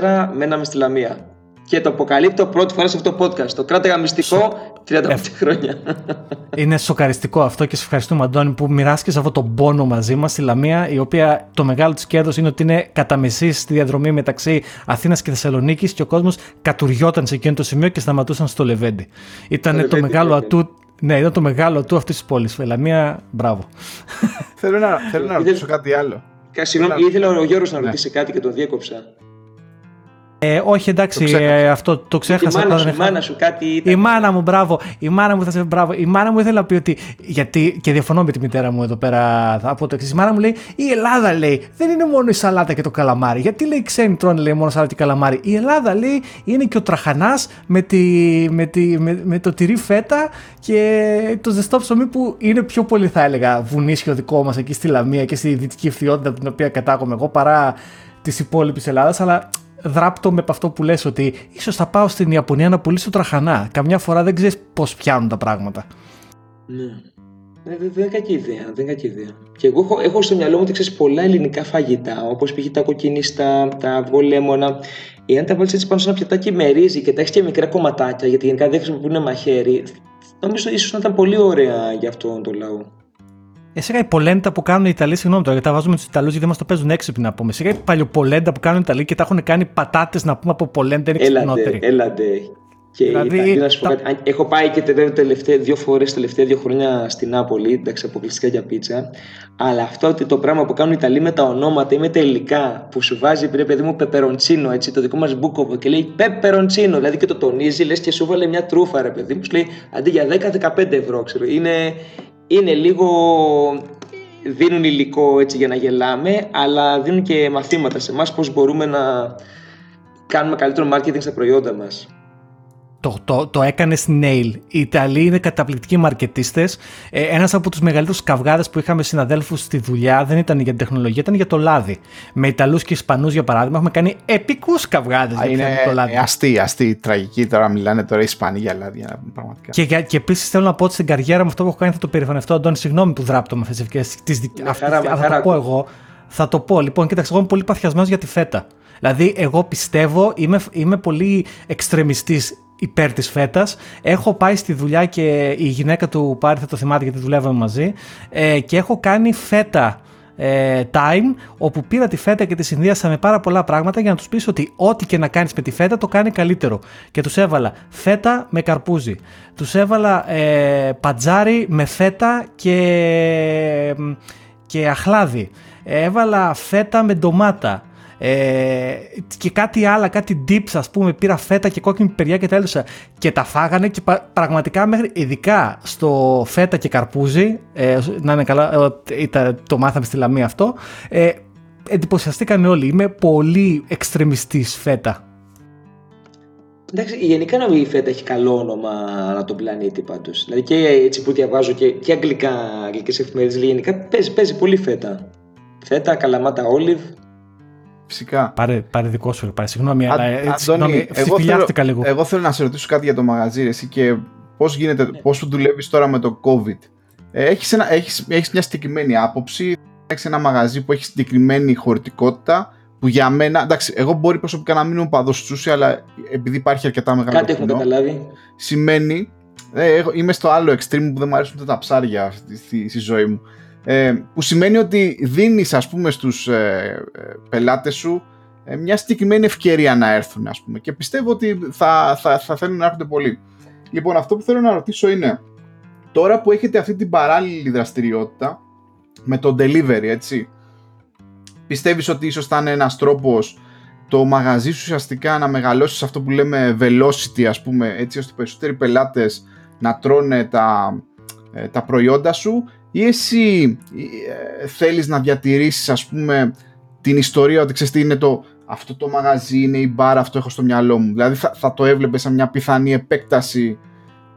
84 μέναμε στη Λαμία. Και το αποκαλύπτω πρώτη φορά σε αυτό το podcast. Το κράταγα μυστικό 35 ε, χρόνια. Είναι σοκαριστικό αυτό και σε ευχαριστούμε, Αντώνη, που μοιράστηκες αυτό τον πόνο μαζί μας στη Λαμία, η οποία το μεγάλο της κέρδος είναι ότι είναι κατά μεσή στη διαδρομή μεταξύ Αθήνας και Θεσσαλονίκης και ο κόσμος κατουριόταν σε εκείνο το σημείο και σταματούσαν στο Λεβέντι. Ήταν το, μεγάλο ατού. Ναι, ήταν το μεγάλο του αυτής της πόλης. Λαμία, μπράβο. θέλω να, θέλω να ρωτήσω κάτι άλλο. Συγγνώμη, ήθελα ο Γιώργος να ναι. ρωτήσει κάτι και τον διέκοψα. Ε, όχι, εντάξει, ε, αυτό το ξέχασα. Η μάνα, σου, η μάνα σου κάτι ήταν. Η μάνα μου, μπράβο. Η μάνα μου θα σε μπράβο. Η μάνα μου ήθελε να πει ότι. Γιατί, και διαφωνώ με τη μητέρα μου εδώ πέρα από το εξής. Η μάνα μου λέει: Η Ελλάδα λέει δεν είναι μόνο η σαλάτα και το καλαμάρι. Γιατί λέει ξένοι τρώνε λέει μόνο σαλάτα και καλαμάρι. Η Ελλάδα λέει είναι και ο τραχανάς με, τη, με, τη, με, με το τυρί φέτα και το ζεστό ψωμί που είναι πιο πολύ θα έλεγα βουνίσιο δικό μας εκεί στη Λαμία και στη δυτική ευθειότητα από την οποία κατάγομαι εγώ παρά της υπόλοιπης Ελλάδας. Αλλά δράπτω με αυτό που λες ότι ίσως θα πάω στην Ιαπωνία να πουλήσω τραχανά. Καμιά φορά δεν ξέρεις πώς πιάνουν τα πράγματα. Ναι. Ε, δεν είναι κακή ιδέα. Δεν είναι κακή ιδέα. Και εγώ έχω, έχω στο μυαλό μου ότι πολλά ελληνικά φαγητά, όπως π.χ. τα κοκκινιστά, τα αυγολέμονα. Εάν τα βάλεις έτσι πάνω σε ένα πιατάκι με ρύζι και τα έχεις και μικρά κομματάκια, γιατί γενικά δεν χρησιμοποιούν μαχαίρι, νομίζω ίσως να ήταν πολύ ωραία για αυτόν τον λαό. Ε, σιγά η πολέντα που κάνουν οι Ιταλοί, συγγνώμη τώρα, γιατί τα βάζουμε τους Ιταλούς γιατί μα το παίζουν έξυπνοι να πούμε. Σιγά η παλιοπολέντα που κάνουν οι Ιταλοί και τα έχουν κάνει πατάτες να πούμε από πολέντα είναι ξυπνότεροι. Έλατε, Και δηλαδή, να σου πω κάτι, έχω πάει και τελευταία, δύο φορές τελευταία δύο χρόνια στην Νάπολη, εντάξει, αποκλειστικά για πίτσα. Αλλά αυτό ότι το πράγμα που κάνουν οι Ιταλοί με τα ονόματα ή με τα υλικά που σου βάζει, πριν παιδί μου, πεπεροντσίνο, έτσι, το δικό μας μπούκοβο και λέει πεπεροντσίνο, δηλαδή και το τονίζει, λες και σου βάλε μια τρούφα, ρε παιδί μου, σου λέει αντί για 10-15 ευρώ, ξέρω. Είναι, είναι λίγο δίνουν υλικό έτσι για να γελάμε, αλλά δίνουν και μαθήματα σε εμάς πώς μπορούμε να κάνουμε καλύτερο marketing στα προϊόντα μας το, το, το έκανες nail. Οι Ιταλοί είναι καταπληκτικοί μαρκετίστες. Ε, Ένας από τους μεγαλύτερους καυγάδες που είχαμε συναδέλφους στη δουλειά δεν ήταν για την τεχνολογία, ήταν για το λάδι. Με Ιταλούς και Ισπανούς, για παράδειγμα, έχουμε κάνει επικούς καυγάδες για το λάδι. Αστεί, αστεί, τραγική. Τώρα μιλάνε τώρα οι Ισπανοί για λάδι. Πραγματικά. Και, και, και επίσης θέλω να πω ότι στην καριέρα μου αυτό που έχω κάνει θα το περηφανευτώ. Αντώνη, συγγνώμη που δράπτω με αυτές τις ευκαιρίες. Θα το πω εγώ. Θα το πω. Λοιπόν, κοίταξε, εγώ είμαι πολύ παθιασμένος για τη φέτα. Δηλαδή, εγώ πιστεύω, είμαι, είμαι πολύ εξτρεμιστής υπέρ της φέτας. Έχω πάει στη δουλειά και η γυναίκα του Πάρη θα το θυμάται γιατί δουλεύαμε μαζί ε, και έχω κάνει φέτα ε, time όπου πήρα τη φέτα και τη συνδύασα με πάρα πολλά πράγματα για να τους πεις ότι ό,τι και να κάνεις με τη φέτα το κάνει καλύτερο. Και τους έβαλα φέτα με καρπούζι. Τους έβαλα ε, πατζάρι με φέτα και, και αχλάδι. Έβαλα φέτα με ντομάτα ε, και κάτι άλλο, κάτι dips ας πούμε, πήρα φέτα και κόκκινη παιδιά και τα έλουσα και τα φάγανε και πραγματικά μέχρι, ειδικά στο φέτα και καρπούζι, ε, να είναι καλά, ε, το μάθαμε στη Λαμία αυτό, ε, εντυπωσιαστήκαν όλοι. Είμαι πολύ εξτρεμιστής φέτα. Εντάξει, γενικά νομίζω η φέτα έχει καλό όνομα ανά τον πλανήτη πάντως. Δηλαδή και έτσι που διαβάζω και, και αγγλικά, αγγλικές εφημερίδες, γενικά παίζει, παίζει πολύ φέτα. Φέτα, καλαμάτα, όλιβ, Φυσικά. Πάρε, πάρε δικό σου, πάρε. Συγγνώμη, αλλά έτσι, συγγνώμη, εγώ, θέλω, λίγο. εγώ θέλω να σε ρωτήσω κάτι για το μαγαζί εσύ και πώς, γίνεται, ναι. πώς δουλεύεις τώρα με το COVID. Ε, έχεις, ένα, έχεις, έχεις μια συγκεκριμένη άποψη, έχεις ένα μαγαζί που έχει συγκεκριμένη χωρητικότητα που για μένα, εντάξει, εγώ μπορεί προσωπικά να μην είμαι παδός Σούσι, αλλά επειδή υπάρχει αρκετά μεγάλο Κάτι έχουμε καταλάβει. Σημαίνει, ε, είμαι στο άλλο extreme που δεν μου αρέσουν τα ψάρια στη, στη, ζωή μου. Ε, που σημαίνει ότι δίνεις ας πούμε στους ε, ε πελάτες σου ε, μια συγκεκριμένη ευκαιρία να έρθουν ας πούμε και πιστεύω ότι θα, θα, θα θέλουν να έρχονται πολύ. Λοιπόν αυτό που θέλω να ρωτήσω είναι τώρα που έχετε αυτή την παράλληλη δραστηριότητα με το delivery έτσι πιστεύεις ότι ίσως θα είναι ένας τρόπος το μαγαζί σου ουσιαστικά να μεγαλώσεις σε αυτό που λέμε velocity ας πούμε έτσι ώστε περισσότεροι πελάτες να τρώνε τα, ε, τα προϊόντα σου ή εσύ ε, θέλεις να διατηρήσεις ας πούμε την ιστορία ότι ξέρεις τι είναι το αυτό το μαγαζί είναι η μπάρα, αυτό έχω στο μυαλό μου. Δηλαδή θα, θα το έβλεπε σαν μια πιθανή επέκταση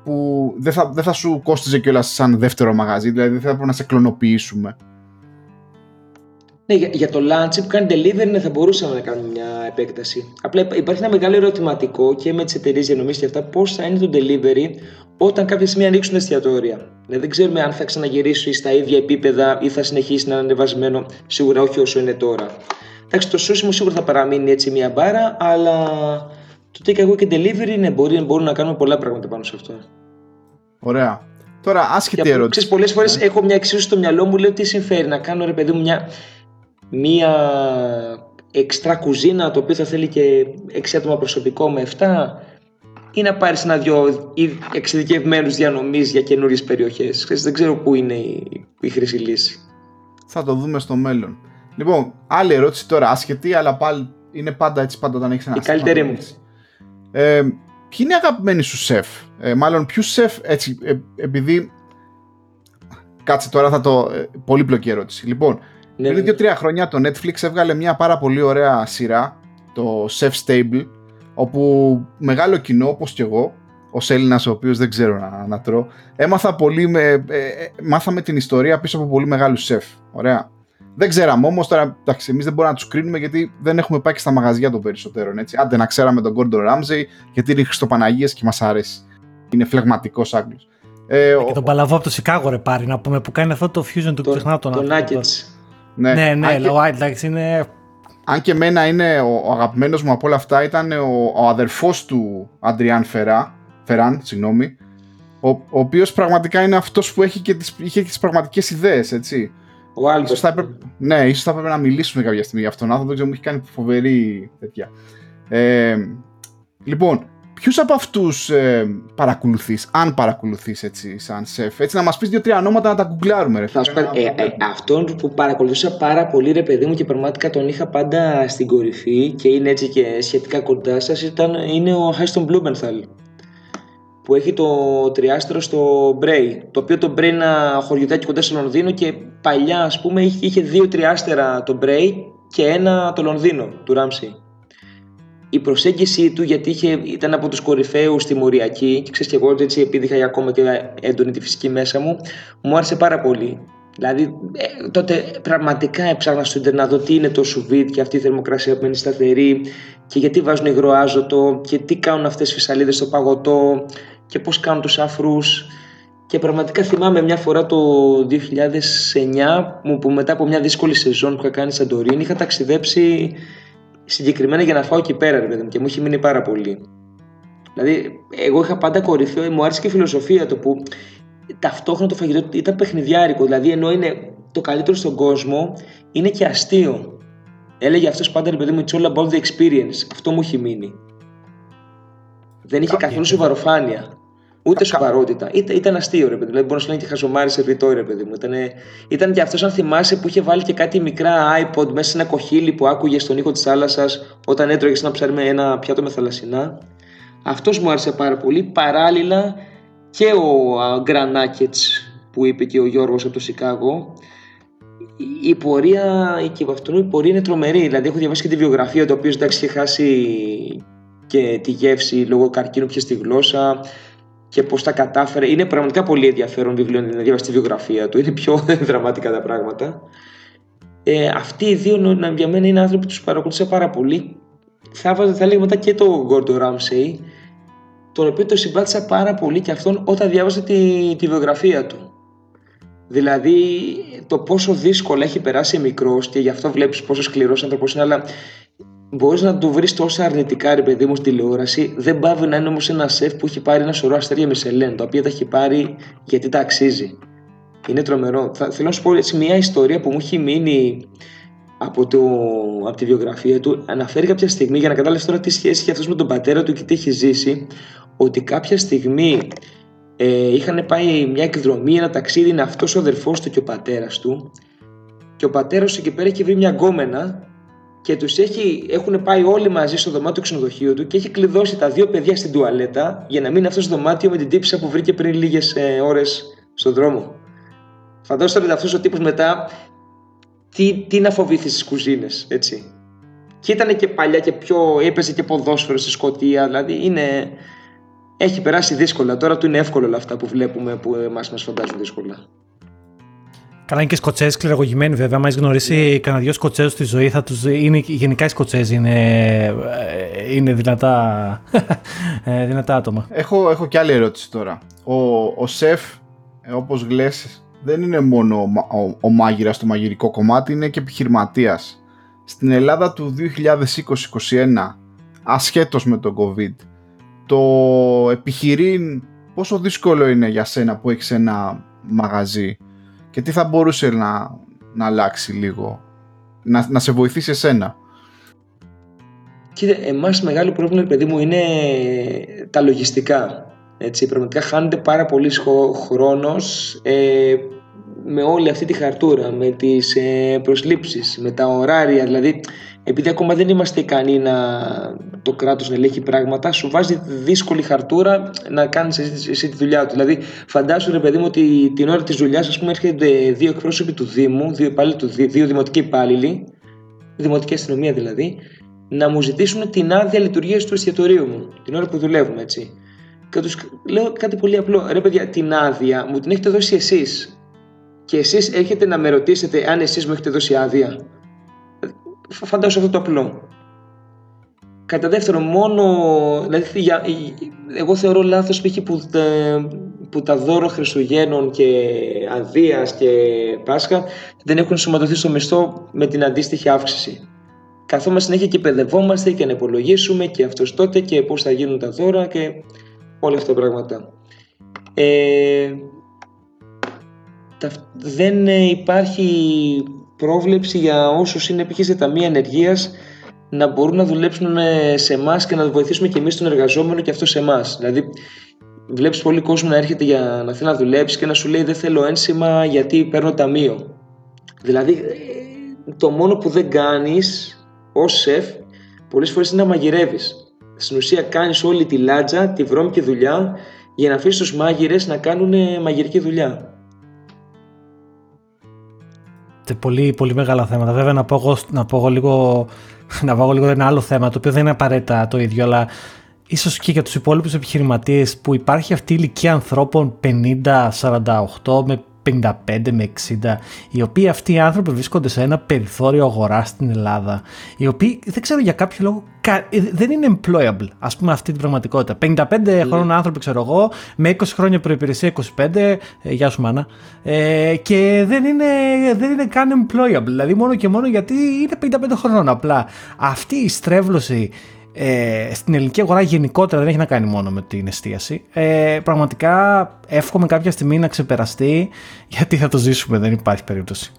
που δεν θα, δεν θα σου κόστιζε κιόλας σαν δεύτερο μαγαζί, δηλαδή δεν θα έπρεπε να σε κλωνοποιήσουμε. Ναι, για, για το lunch που κάνει delivery ναι, θα μπορούσαμε να κάνουμε μια επέκταση. Απλά υπάρχει ένα μεγάλο ερωτηματικό και με τις εταιρείες διανομής και αυτά πώς θα είναι το delivery όταν κάποια στιγμή ανοίξουν εστιατόρια. Δηλαδή δεν ξέρουμε αν θα ξαναγυρίσει στα ίδια επίπεδα ή θα συνεχίσει να είναι ανεβασμένο. Σίγουρα όχι όσο είναι τώρα. Εντάξει, το σούσιμο σίγουρα θα παραμείνει έτσι μια μπάρα, αλλά το take away και delivery ναι, μπορεί, μπορούν να κάνουμε πολλά πράγματα πάνω σε αυτό. Ωραία. Τώρα, άσχετη ερώτηση. Ξέρεις, πολλές φορές ναι. έχω μια εξίσου στο μυαλό μου, λέω τι συμφέρει να κάνω ρε παιδί μου μια, μια εξτρά κουζίνα το οποίο θα θέλει και 6 άτομα προσωπικό με 7 ή να πάρεις ένα-δυο εξειδικευμένους διανομής για καινούριες περιοχές. δεν ξέρω πού είναι η, η χρήση λύση. Θα το δούμε στο μέλλον. Λοιπόν, άλλη ερώτηση τώρα, άσχετη, αλλά πάλι είναι πάντα έτσι πάντα όταν έχεις ένα Η καλύτερη μου. Ε, ποιοι είναι οι αγαπημένοι σου σεφ, ε, μάλλον ποιους σεφ, έτσι, ε, επειδή. Κάτσε τώρα θα το. Ε, πολύπλοκη ερώτηση. Λοιπόν, ναι, πριν ναι. δύο-τρία χρόνια το Netflix έβγαλε μια πάρα πολύ ωραία σειρά, το Chef Stable, όπου μεγάλο κοινό, όπως και εγώ, ως Έλληνας, ο οποίος δεν ξέρω να, να τρώω, έμαθα πολύ με, ε, ε, μάθαμε την ιστορία πίσω από πολύ μεγάλους σεφ. Ωραία. Δεν ξέραμε όμως τώρα, εντάξει, εμείς δεν μπορούμε να τους κρίνουμε γιατί δεν έχουμε πάει και στα μαγαζιά των περισσότερων. Έτσι. Άντε να ξέραμε τον Gordon Ramsay γιατί είναι Χριστοπαναγίε και μας αρέσει. Είναι φλεγματικός Άγγλος. Ε, και τον Παλαβό από το Σικάγο ρε πάρει να πούμε που κάνει αυτό το fusion του ξεχνάω τον Τον Ναι, ναι, ναι, και... εντάξει είναι... Αν και εμένα είναι ο, ο αγαπημένος μου από όλα αυτά ήταν ο, ο αδερφός του Αντριάν Φερά, Φεράν, συγγνώμη, ο, ο οποίος πραγματικά είναι αυτός που έχει και τις, είχε και τις πραγματικές ιδέες, έτσι. Ο Άλμπερτ. Ναι, ίσως θα έπρεπε να μιλήσουμε κάποια στιγμή για αυτόν τον άνθρωπο. Δεν ξέρω, μου έχει κάνει φοβερή τέτοια. Ε, λοιπόν, ποιους από αυτούς ε, παρακολουθείς, αν παρακολουθείς έτσι, σαν σεφ, έτσι να μας πεις δύο-τρία ονόματα να τα γκουγκλάρουμε. Ρε. Θα σου ε, ε, αυτόν που παρακολουθούσα πάρα πολύ, ρε παιδί μου, και πραγματικά τον είχα πάντα στην κορυφή και είναι έτσι και σχετικά κοντά σας, είναι ο Χάιστον Μπλούμενθαλ που έχει το τριάστρο στο Μπρέι. Το οποίο το Μπρέι είναι ένα χωριουδάκι κοντά στο Λονδίνο και παλιά, ας πούμε, είχε δύο τριάστερα το Μπρέι και ένα το Λονδίνο του Ράμσι. Η προσέγγιση του, γιατί είχε, ήταν από τους κορυφαίους στη Μοριακή, και ξέρεις και εγώ έτσι, επειδή είχα ακόμα και έντονη τη φυσική μέσα μου, μου άρεσε πάρα πολύ. Δηλαδή, ε, τότε πραγματικά έψαχνα στο Ιντερνετ να δω τι είναι το σουβίτ και αυτή η θερμοκρασία που είναι σταθερή και γιατί βάζουν υγροάζωτο και τι κάνουν αυτές οι φυσαλίδες στο παγωτό και πώς κάνουν τους αφρούς και πραγματικά θυμάμαι μια φορά το 2009 που μετά από μια δύσκολη σεζόν που είχα κάνει σαν Τωρίνη είχα ταξιδέψει συγκεκριμένα για να φάω εκεί πέρα ρε και μου είχε μείνει πάρα πολύ. Δηλαδή, εγώ είχα πάντα κορυφαίο, μου άρεσε και η φιλοσοφία του που ταυτόχρονα το φαγητό ήταν παιχνιδιάρικο. Δηλαδή, ενώ είναι το καλύτερο στον κόσμο, είναι και αστείο. Έλεγε αυτός πάντα ρε παιδί μου, it's all about the experience. Αυτό μου έχει μείνει. Δεν είχε καθόλου σοβαροφάνεια. Ούτε σοβαρότητα. Ήταν, ήταν αστείο, ρε παιδί. Δηλαδή, μπορείς να σου λένε και χαζομάρι σε βιτό, ρε παιδί μου. Ήταν, ήταν και αυτός, αν θυμάσαι, που είχε βάλει και κάτι μικρά iPod μέσα σε ένα κοχύλι που άκουγες στον ήχο της θάλασσας όταν έτρωγες ένα ψάρι με ένα πιάτο με θαλασσινά. Αυτός μου άρεσε πάρα πολύ. Παράλληλα και ο Γκρανάκετ που είπε και ο Γιώργος από το Σικάγο. Η πορεία, και από αυτόν η πορεία είναι τρομερή. Δηλαδή, έχω διαβάσει και τη βιογραφία του, ο οποίος εντάξει είχε χάσει και τη γεύση λόγω καρκίνου πια στη γλώσσα και πώς τα κατάφερε. Είναι πραγματικά πολύ ενδιαφέρον βιβλίο να διαβάσει τη βιογραφία του. Είναι πιο δραματικά τα πράγματα. Ε, αυτοί οι δύο για μένα είναι άνθρωποι που τους παρακολουθήσα πάρα πολύ. Θα έβαζα, θα λέγαμε μετά και το Gordon Ramsay, τον οποίο το συμπάθησα πάρα πολύ και αυτόν όταν διάβασα τη, τη βιογραφία του. Δηλαδή το πόσο δύσκολα έχει περάσει μικρός και γι' αυτό βλέπεις πόσο σκληρός άνθρωπος είναι, αλλά μπορείς να του βρεις τόσα αρνητικά ρε παιδί μου στη τηλεόραση. Δεν πάβει να είναι όμως ένα σεφ που έχει πάρει ένα σωρό αστέρια Μισελέν, τα οποία τα έχει πάρει γιατί τα αξίζει. Είναι τρομερό. Θα, θέλω να σου πω έτσι μια ιστορία που μου έχει μείνει από, το, από τη βιογραφία του. Αναφέρει κάποια στιγμή, για να καταλάβει τώρα τι σχέση έχει αυτός με τον πατέρα του και τι έχει ζήσει, ότι κάποια στιγμή ε, είχαν πάει μια εκδρομή, ένα ταξίδι, είναι αυτός ο αδερφός του και ο πατέρας του. Και ο πατέρας του εκεί πέρα έχει βρει μια γκόμενα και τους έχουν πάει όλοι μαζί στο δωμάτιο του ξενοδοχείου του και έχει κλειδώσει τα δύο παιδιά στην τουαλέτα για να μείνει αυτός στο δωμάτιο με την τύψη που βρήκε πριν λίγες ε, ώρες στον δρόμο. Φαντάζομαι αυτός ο τύπος μετά τι, τι να φοβήθει στις κουζίνες, έτσι. Και ήταν και παλιά και πιο. έπαιζε και ποδόσφαιρο στη Σκωτία, δηλαδή είναι. Έχει περάσει δύσκολα. Τώρα του είναι εύκολο όλα αυτά που βλέπουμε που εμάς μας φαντάζουν δύσκολα. Καλά, είναι και Σκοτσέζοι σκληρογωγημένοι βέβαια. Αν έχεις γνωρίσει ναι. κανένα δυο Σκοτσέζους στη ζωή, θα τους, είναι, γενικά οι Σκοτσέζοι είναι, είναι δυνατά, ε, δυνατά άτομα. Έχω, έχω και άλλη ερώτηση τώρα. Ο, ο σεφ, ε, όπως γλες, δεν είναι μόνο ο, ο, ο μάγειρας στο μαγειρικό κομμάτι, είναι και επιχειρηματίας. Στην Ελλάδα του 2020-2021, ασχέτως με τον COVID, το επιχειρήν πόσο δύσκολο είναι για σένα που έχεις ένα μαγαζί; Και τι θα μπορούσε να, να αλλάξει λίγο, να, να σε βοηθήσει εσένα; Κοίτα, εμάς μεγάλο πρόβλημα, παιδί μου, είναι τα λογιστικά. Έτσι, πραγματικά χάνεται πάρα πολύ χρόνος ε, με όλη αυτή τη χαρτούρα, με τις ε, προσλήψεις, με τα ωράρια, δηλαδή επειδή ακόμα δεν είμαστε ικανοί να το κράτος να ελέγχει πράγματα, σου βάζει δύσκολη χαρτούρα να κάνεις εσύ, τη δουλειά του. Δηλαδή, φαντάσου ρε παιδί μου ότι την ώρα της δουλειάς, ας πούμε, έρχονται δύο εκπρόσωποι του Δήμου, δύο, του, δύο δημοτικοί υπάλληλοι, δημοτική αστυνομία δηλαδή, να μου ζητήσουν την άδεια λειτουργίας του εστιατορίου μου, την ώρα που δουλεύουμε, έτσι. Και τους λέω κάτι πολύ απλό. Ρε παιδιά, την άδεια μου την έχετε δώσει εσείς. Και εσείς έρχεται να με ρωτήσετε αν εσείς μου έχετε δώσει άδεια. Φαντάζομαι αυτό το απλό. Κατά δεύτερον, μόνο. Δηλαδή, για, εγώ θεωρώ λάθος π.χ. Που, που τα δώρο Χριστουγέννων και Αδεία και Πάσχα δεν έχουν σωματωθεί στο μισθό με την αντίστοιχη αύξηση. Καθόμαστε συνέχεια και παιδευόμαστε και να υπολογίσουμε και αυτός τότε και πώς θα γίνουν τα δώρα και όλα αυτά τα πράγματα. Ε, δεν υπάρχει πρόβλεψη για όσους είναι π.χ. σε ταμεία ενεργείας να μπορούν να δουλέψουν σε εμάς και να βοηθήσουμε και εμείς τον εργαζόμενο και αυτό σε εμάς. Δηλαδή, βλέπεις πολύ κόσμο να έρχεται για να θέλει να δουλέψει και να σου λέει Δεν θέλω ένσημα γιατί παίρνω ταμείο. Δηλαδή, το μόνο που δεν κάνεις ως σεφ πολλές φορές είναι να μαγειρεύεις. Στην ουσία, κάνεις όλη τη λάτζα, τη βρώμικη δουλειά για να αφήσεις τους μάγειρες να κάνουν μαγειρική δουλειά. Πολύ, πολύ μεγάλα θέματα. Βέβαια, να πω εγώ, να πω λίγο, να πω λίγο ένα άλλο θέμα, το οποίο δεν είναι απαραίτητα το ίδιο, αλλά ίσως και για τους υπόλοιπους επιχειρηματίες που υπάρχει αυτή η ηλικία ανθρώπων 50-48 με 55 με 60, οι οποίοι αυτοί οι άνθρωποι βρίσκονται σε ένα περιθώριο αγοράς στην Ελλάδα, οι οποίοι δεν ξέρω για κάποιο λόγο ε, δεν είναι employable, ας πούμε αυτή την πραγματικότητα. 55 ναι. χρόνων άνθρωποι ξέρω εγώ, με 20 χρόνια προϋπηρεσία 25, ε, γεια σου μάνα, ε, και δεν είναι, δεν είναι καν employable, δηλαδή μόνο και μόνο γιατί είναι 55 χρόνων απλά. Αυτή η στρέβλωση ε, στην ελληνική αγορά γενικότερα δεν έχει να κάνει μόνο με την εστίαση. Ε, πραγματικά εύχομαι κάποια στιγμή να ξεπεραστεί γιατί θα το ζήσουμε, δεν υπάρχει περίπτωση.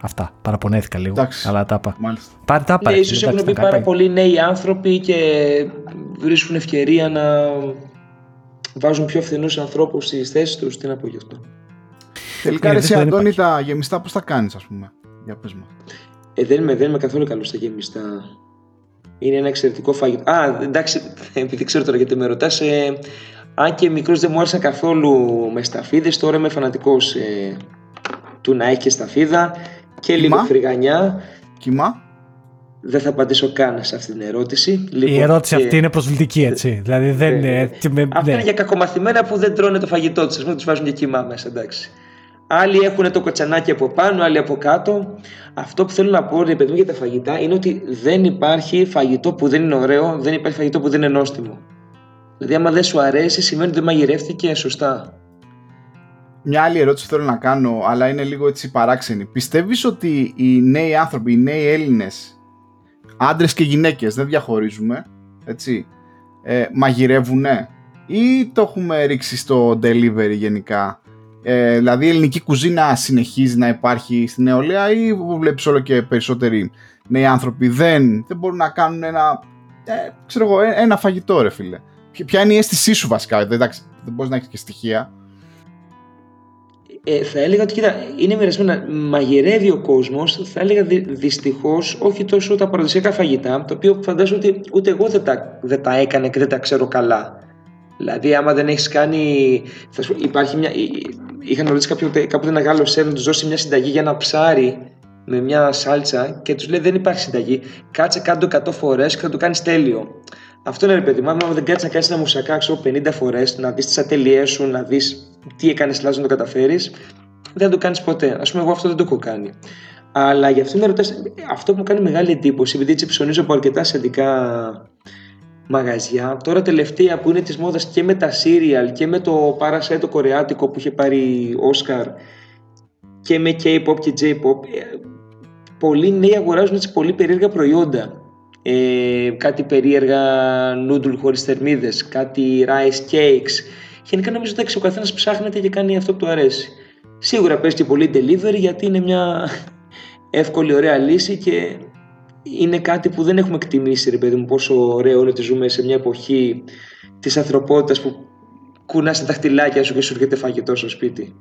Αυτά. Παραπονέθηκα λίγο. Εντάξει. Αλλά τα είπα. Πάρε τα είπα. Ναι, ίσως έχουν πει πάρα πολλοί νέοι άνθρωποι και βρίσκουν ευκαιρία να βάζουν πιο φθηνούς ανθρώπους στις θέσεις τους. Τι να πω γι' αυτό. Τελικά, εσύ Αντώνη, τα γεμιστά πώς τα κάνεις, ας πούμε. Για πες μου. Ε, δεν, είμαι, δεν είμαι καθόλου καλός στα γεμιστά. Είναι ένα εξαιρετικό φαγητό. Α, εντάξει, επειδή ξέρω τώρα γιατί με ρωτάς. Ε, αν και μικρός δεν μου άρεσαν καθόλου με σταφίδες, τώρα είμαι φανατικός ε, του να έχει σταφίδα και Κιμά. λίγο φρυγανιά. Κοιμά. Δεν θα απαντήσω καν σε αυτή την ερώτηση. Λοιπόν, Η ερώτηση αυτή είναι προσβλητική, έτσι. δηλαδή δεν είναι. Αυτά είναι για κακομαθημένα που δεν τρώνε το φαγητό τους. Α πούμε, τους βάζουν και κοιμά μέσα, εντάξει. Άλλοι έχουν το κοτσανάκι από πάνω, άλλοι από κάτω. Αυτό που θέλω να πω, ρε παιδί για τα φαγητά είναι ότι δεν υπάρχει φαγητό που δεν είναι ωραίο, δεν υπάρχει φαγητό που δεν είναι νόστιμο. Δηλαδή, άμα δεν σου αρέσει, σημαίνει ότι δεν μαγειρεύτηκε σωστά. μια άλλη ερώτηση θέλω να κάνω, αλλά είναι λίγο έτσι παράξενη. Πιστεύεις ότι οι νέοι άνθρωποι, οι νέοι Έλληνες, άντρες και γυναίκες, δεν διαχωρίζουμε, έτσι, ε, μαγειρεύουνε ή το έχουμε ρίξει στο delivery γενικά; Ε, δηλαδή η ελληνική κουζίνα συνεχίζει να υπάρχει στην νεολαία ή βλέπεις όλο και περισσότεροι νέοι άνθρωποι δεν, δεν μπορούν να κάνουν ένα, ε, ξέρω εγώ, ε, ένα φαγητό ρε φίλε. Ποια είναι η αίσθησή σου βασικά, εντάξει, δεν μπορείς να έχεις και στοιχεία. Ε, θα έλεγα ότι κοίτα, είναι μοιρασμένα. Μαγειρεύει ο κόσμος, θα έλεγα δυ, δυστυχώς όχι τόσο τα παραδοσιακά φαγητά, το οποίο φαντάζομαι ότι ούτε εγώ δεν τα, δεν τα έκανα και δεν τα ξέρω καλά. Δηλαδή, άμα δεν έχεις κάνει. Θα σου, υπάρχει μια, είχαν ρωτήσει κάποτε, κάποτε ένα Γάλλο σερ να τους δώσει μια συνταγή για ένα ψάρι με μια σάλτσα και τους λέει: Δεν υπάρχει συνταγή. Κάτσε κάτω 100 φορές και θα το κάνεις τέλειο. Αυτό είναι ρε παιδί μου. Αν δεν κάτσεις να κάνεις ένα μουσακά 50 φορές, να δεις τις ατελειές σου, να δεις τι έκανες λάθος να το καταφέρεις, δεν θα το κάνεις ποτέ. Α πούμε, εγώ αυτό δεν το έχω κάνει. Αλλά γι' αυτό με ρωτάς, αυτό που μου κάνει μεγάλη εντύπωση, επειδή έτσι ψωνίζω από αρκετά ασιατικά μαγαζιά, τώρα τελευταία που είναι της μόδας και με τα σύριαλ και με το Parasite το κορεάτικο που είχε πάρει Όσκαρ και με K-pop και J-pop, ε, πολλοί νέοι αγοράζουν έτσι πολύ περίεργα προϊόντα ε, κάτι περίεργα νούντουλ χωρίς θερμίδες, κάτι rice cakes. Γενικά νομίζω ότι ο καθένας ψάχνεται και κάνει αυτό που του αρέσει. Σίγουρα παίζει και πολύ delivery γιατί είναι μια εύκολη ωραία λύση και είναι κάτι που δεν έχουμε εκτιμήσει ρε παιδί μου πόσο ωραίο είναι ότι ζούμε σε μια εποχή της ανθρωπότητας που κουνάς τα δαχτυλάκια σου και σου έρχεται φαγητό στο σπίτι.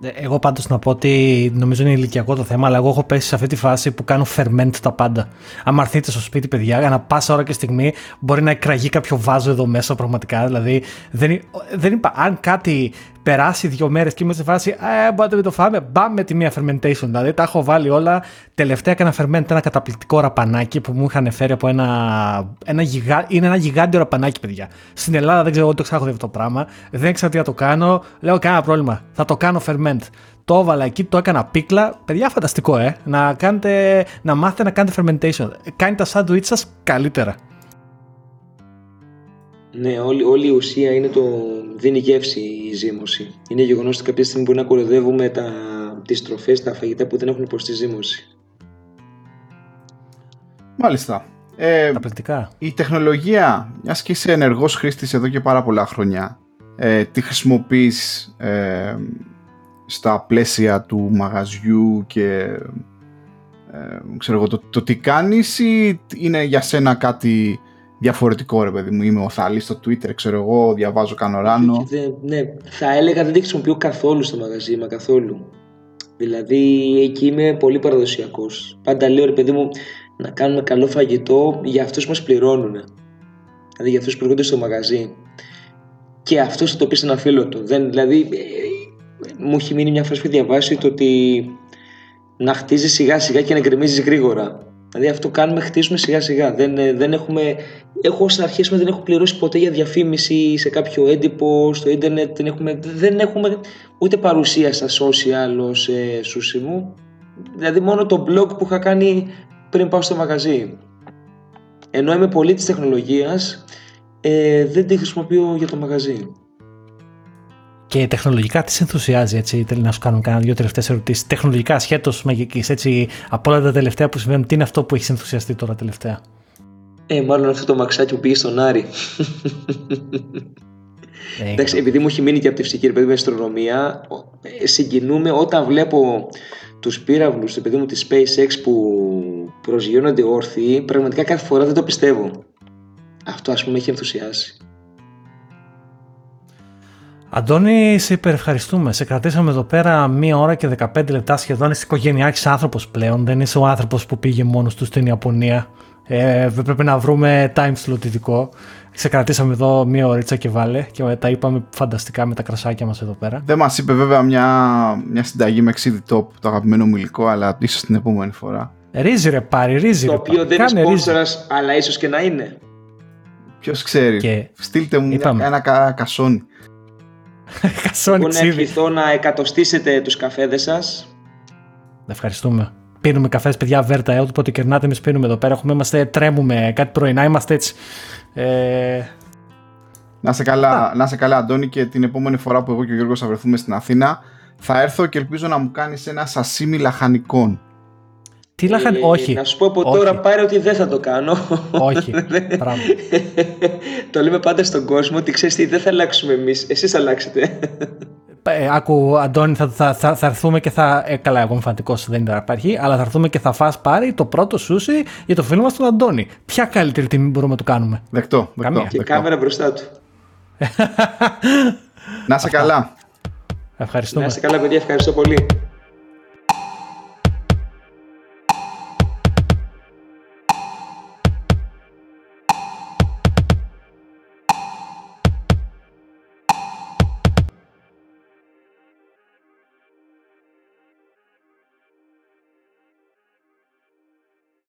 Ε, εγώ πάντως να πω ότι νομίζω είναι ηλικιακό το θέμα, αλλά εγώ έχω πέσει σε αυτή τη φάση που κάνω ferment τα πάντα. Αν έρθετε στο σπίτι, παιδιά, για να πάσα ώρα και στιγμή μπορεί να εκραγεί κάποιο βάζο εδώ μέσα πραγματικά. Δηλαδή, δεν, δεν είπα, αν κάτι περάσει δύο μέρες και είμαι σε φάση, Ε, μπορείτε να το φάμε. Μπαμ με τη μία fermentation. Δηλαδή τα έχω βάλει όλα. Τελευταία έκανα ferment ένα καταπληκτικό ραπανάκι που μου είχαν φέρει από ένα. ένα γιγά, είναι ένα γιγάντιο ραπανάκι, παιδιά. Στην Ελλάδα δεν ξέρω, εγώ το ξέχω αυτό το πράγμα. Δεν ξέρω τι να το κάνω. Λέω, κανένα πρόβλημα. Θα το κάνω ferment. Το έβαλα εκεί, το έκανα πίκλα. Παιδιά, φανταστικό, ε. Να, κάνετε, να μάθετε να κάνετε fermentation. Κάνει τα sandwich σας καλύτερα. Ναι, όλη, όλη η ουσία είναι το δίνει γεύση η ζύμωση. Είναι γεγονός ότι κάποια στιγμή μπορεί να κοροϊδεύουμε τα, τις τροφές, τα φαγητά που δεν έχουν υποστεί ζύμωση. Μάλιστα. Ε, η τεχνολογία, μιας και είσαι ενεργός χρήστης εδώ και πάρα πολλά χρόνια, ε, τι χρησιμοποιείς ε, στα πλαίσια του μαγαζιού και ε, ξέρω εγώ, το, το τι κάνεις ή είναι για σένα κάτι διαφορετικό ρε παιδί μου. Είμαι ο Θάλης στο Twitter, ξέρω εγώ, διαβάζω κανοράνο. ναι, θα έλεγα δεν τη χρησιμοποιώ καθόλου στο μαγαζί, μα καθόλου. Δηλαδή εκεί είμαι πολύ παραδοσιακός. Πάντα λέω ρε παιδί μου να κάνουμε καλό φαγητό για αυτούς που μας πληρώνουν. Δηλαδή για αυτούς που έρχονται στο μαγαζί. Και αυτό θα το πει σε ένα φίλο του. Δεν, δηλαδή, ε, μου έχει μείνει μια φράση που διαβάσει το ότι να χτίζεις σιγά σιγά και να γκρεμίζεις γρήγορα. Δηλαδή αυτό κάνουμε, χτίσουμε σιγά σιγά. Δεν, ε, δεν έχουμε, έχω ως αρχίσουμε δεν έχω πληρώσει ποτέ για διαφήμιση σε κάποιο έντυπο, στο ίντερνετ. Δεν έχουμε, δεν έχουμε ούτε παρουσία στα social ως ε, μου. Δηλαδή μόνο το blog που είχα κάνει πριν πάω στο μαγαζί. Ενώ είμαι πολύ της τεχνολογίας, ε, δεν τη χρησιμοποιώ για το μαγαζί. Και τεχνολογικά τις σε ενθουσιάζει, έτσι, θέλει να σου κάνω κάνα δύο τελευταίες ερωτήσεις. Τεχνολογικά, σχέτω μαγικής, έτσι, από όλα τα τελευταία που συμβαίνουν, τι είναι αυτό που έχεις ενθουσιαστεί τώρα τελευταία; Ε, μάλλον αυτό το μαξάκι που πήγε στον Άρη. Ε, Εντάξει, επειδή μου έχει μείνει και από τη φυσική παιδί αστρονομία, ε, συγκινούμε όταν βλέπω τους πύραυλους του παιδί μου τη SpaceX που προσγειώνονται όρθιοι, πραγματικά κάθε φορά δεν το πιστεύω. Αυτό ας πούμε έχει ενθουσιάσει. Αντώνη, σε υπερευχαριστούμε. Σε κρατήσαμε εδώ πέρα μία ώρα και 15 λεπτά σχεδόν. Είσαι οικογενειάρχης άνθρωπος πλέον. Δεν είσαι ο άνθρωπος που πήγε μόνος του στην Ιαπωνία. Ε, πρέπει να βρούμε time slot ειδικό. Σε κρατήσαμε εδώ μία ωρίτσα και βάλε και τα είπαμε φανταστικά με τα κρασάκια μας εδώ πέρα. Δεν μας είπε βέβαια μια, μια συνταγή με ξύδι top, το αγαπημένο μου υλικό, αλλά ίσως την επόμενη φορά. Ρίζι ρε πάρει, ρίζι. Το οποίο δεν είναι σπόνσορας, αλλά ίσως και να είναι. Ποιος ξέρει. Και... Στείλτε μου μια, ένα κα, κασόνι. Κασόνι Εγώ να ευχηθώ να εκατοστήσετε τους καφέδες σας. Ευχαριστούμε. Πίνουμε καφές, παιδιά, βέρτα. Ε, όποτε κερνάτε, εμείς πίνουμε εδώ πέρα. Έχουμε, είμαστε, τρέμουμε κάτι πρωινά, είμαστε έτσι. Ε... Να σε, καλά, να σε καλά, Αντώνη, και την επόμενη φορά που εγώ και ο Γιώργος θα βρεθούμε στην Αθήνα, θα έρθω και ελπίζω να μου κάνεις ένα σασίμι λαχανικών. Τι λαχαν... Ε, όχι. Να σου πω από όχι. τώρα πάρε ότι δεν θα το κάνω. Όχι. Μπράβο. το λέμε πάντα στον κόσμο ότι ξέρεις τι, δεν θα αλλάξουμε εμείς. Εσείς θα αλλάξετε. Ε, άκου, Αντώνη, θα, θα, θα, θα έρθουμε και θα. Ε, καλά, εγώ είμαι φανατικός, δεν υπάρχει, αλλά θα έρθουμε και θα φας πάρει το πρώτο σούσι για το φίλο μας τον Αντώνη. Ποια καλύτερη τιμή μπορούμε να του κάνουμε; Δεκτό, δεκτό. Καμία. και δεκτό. κάμερα μπροστά του. Να σε καλά. Ευχαριστούμε. Να είστε καλά, παιδιά. Ευχαριστώ πολύ.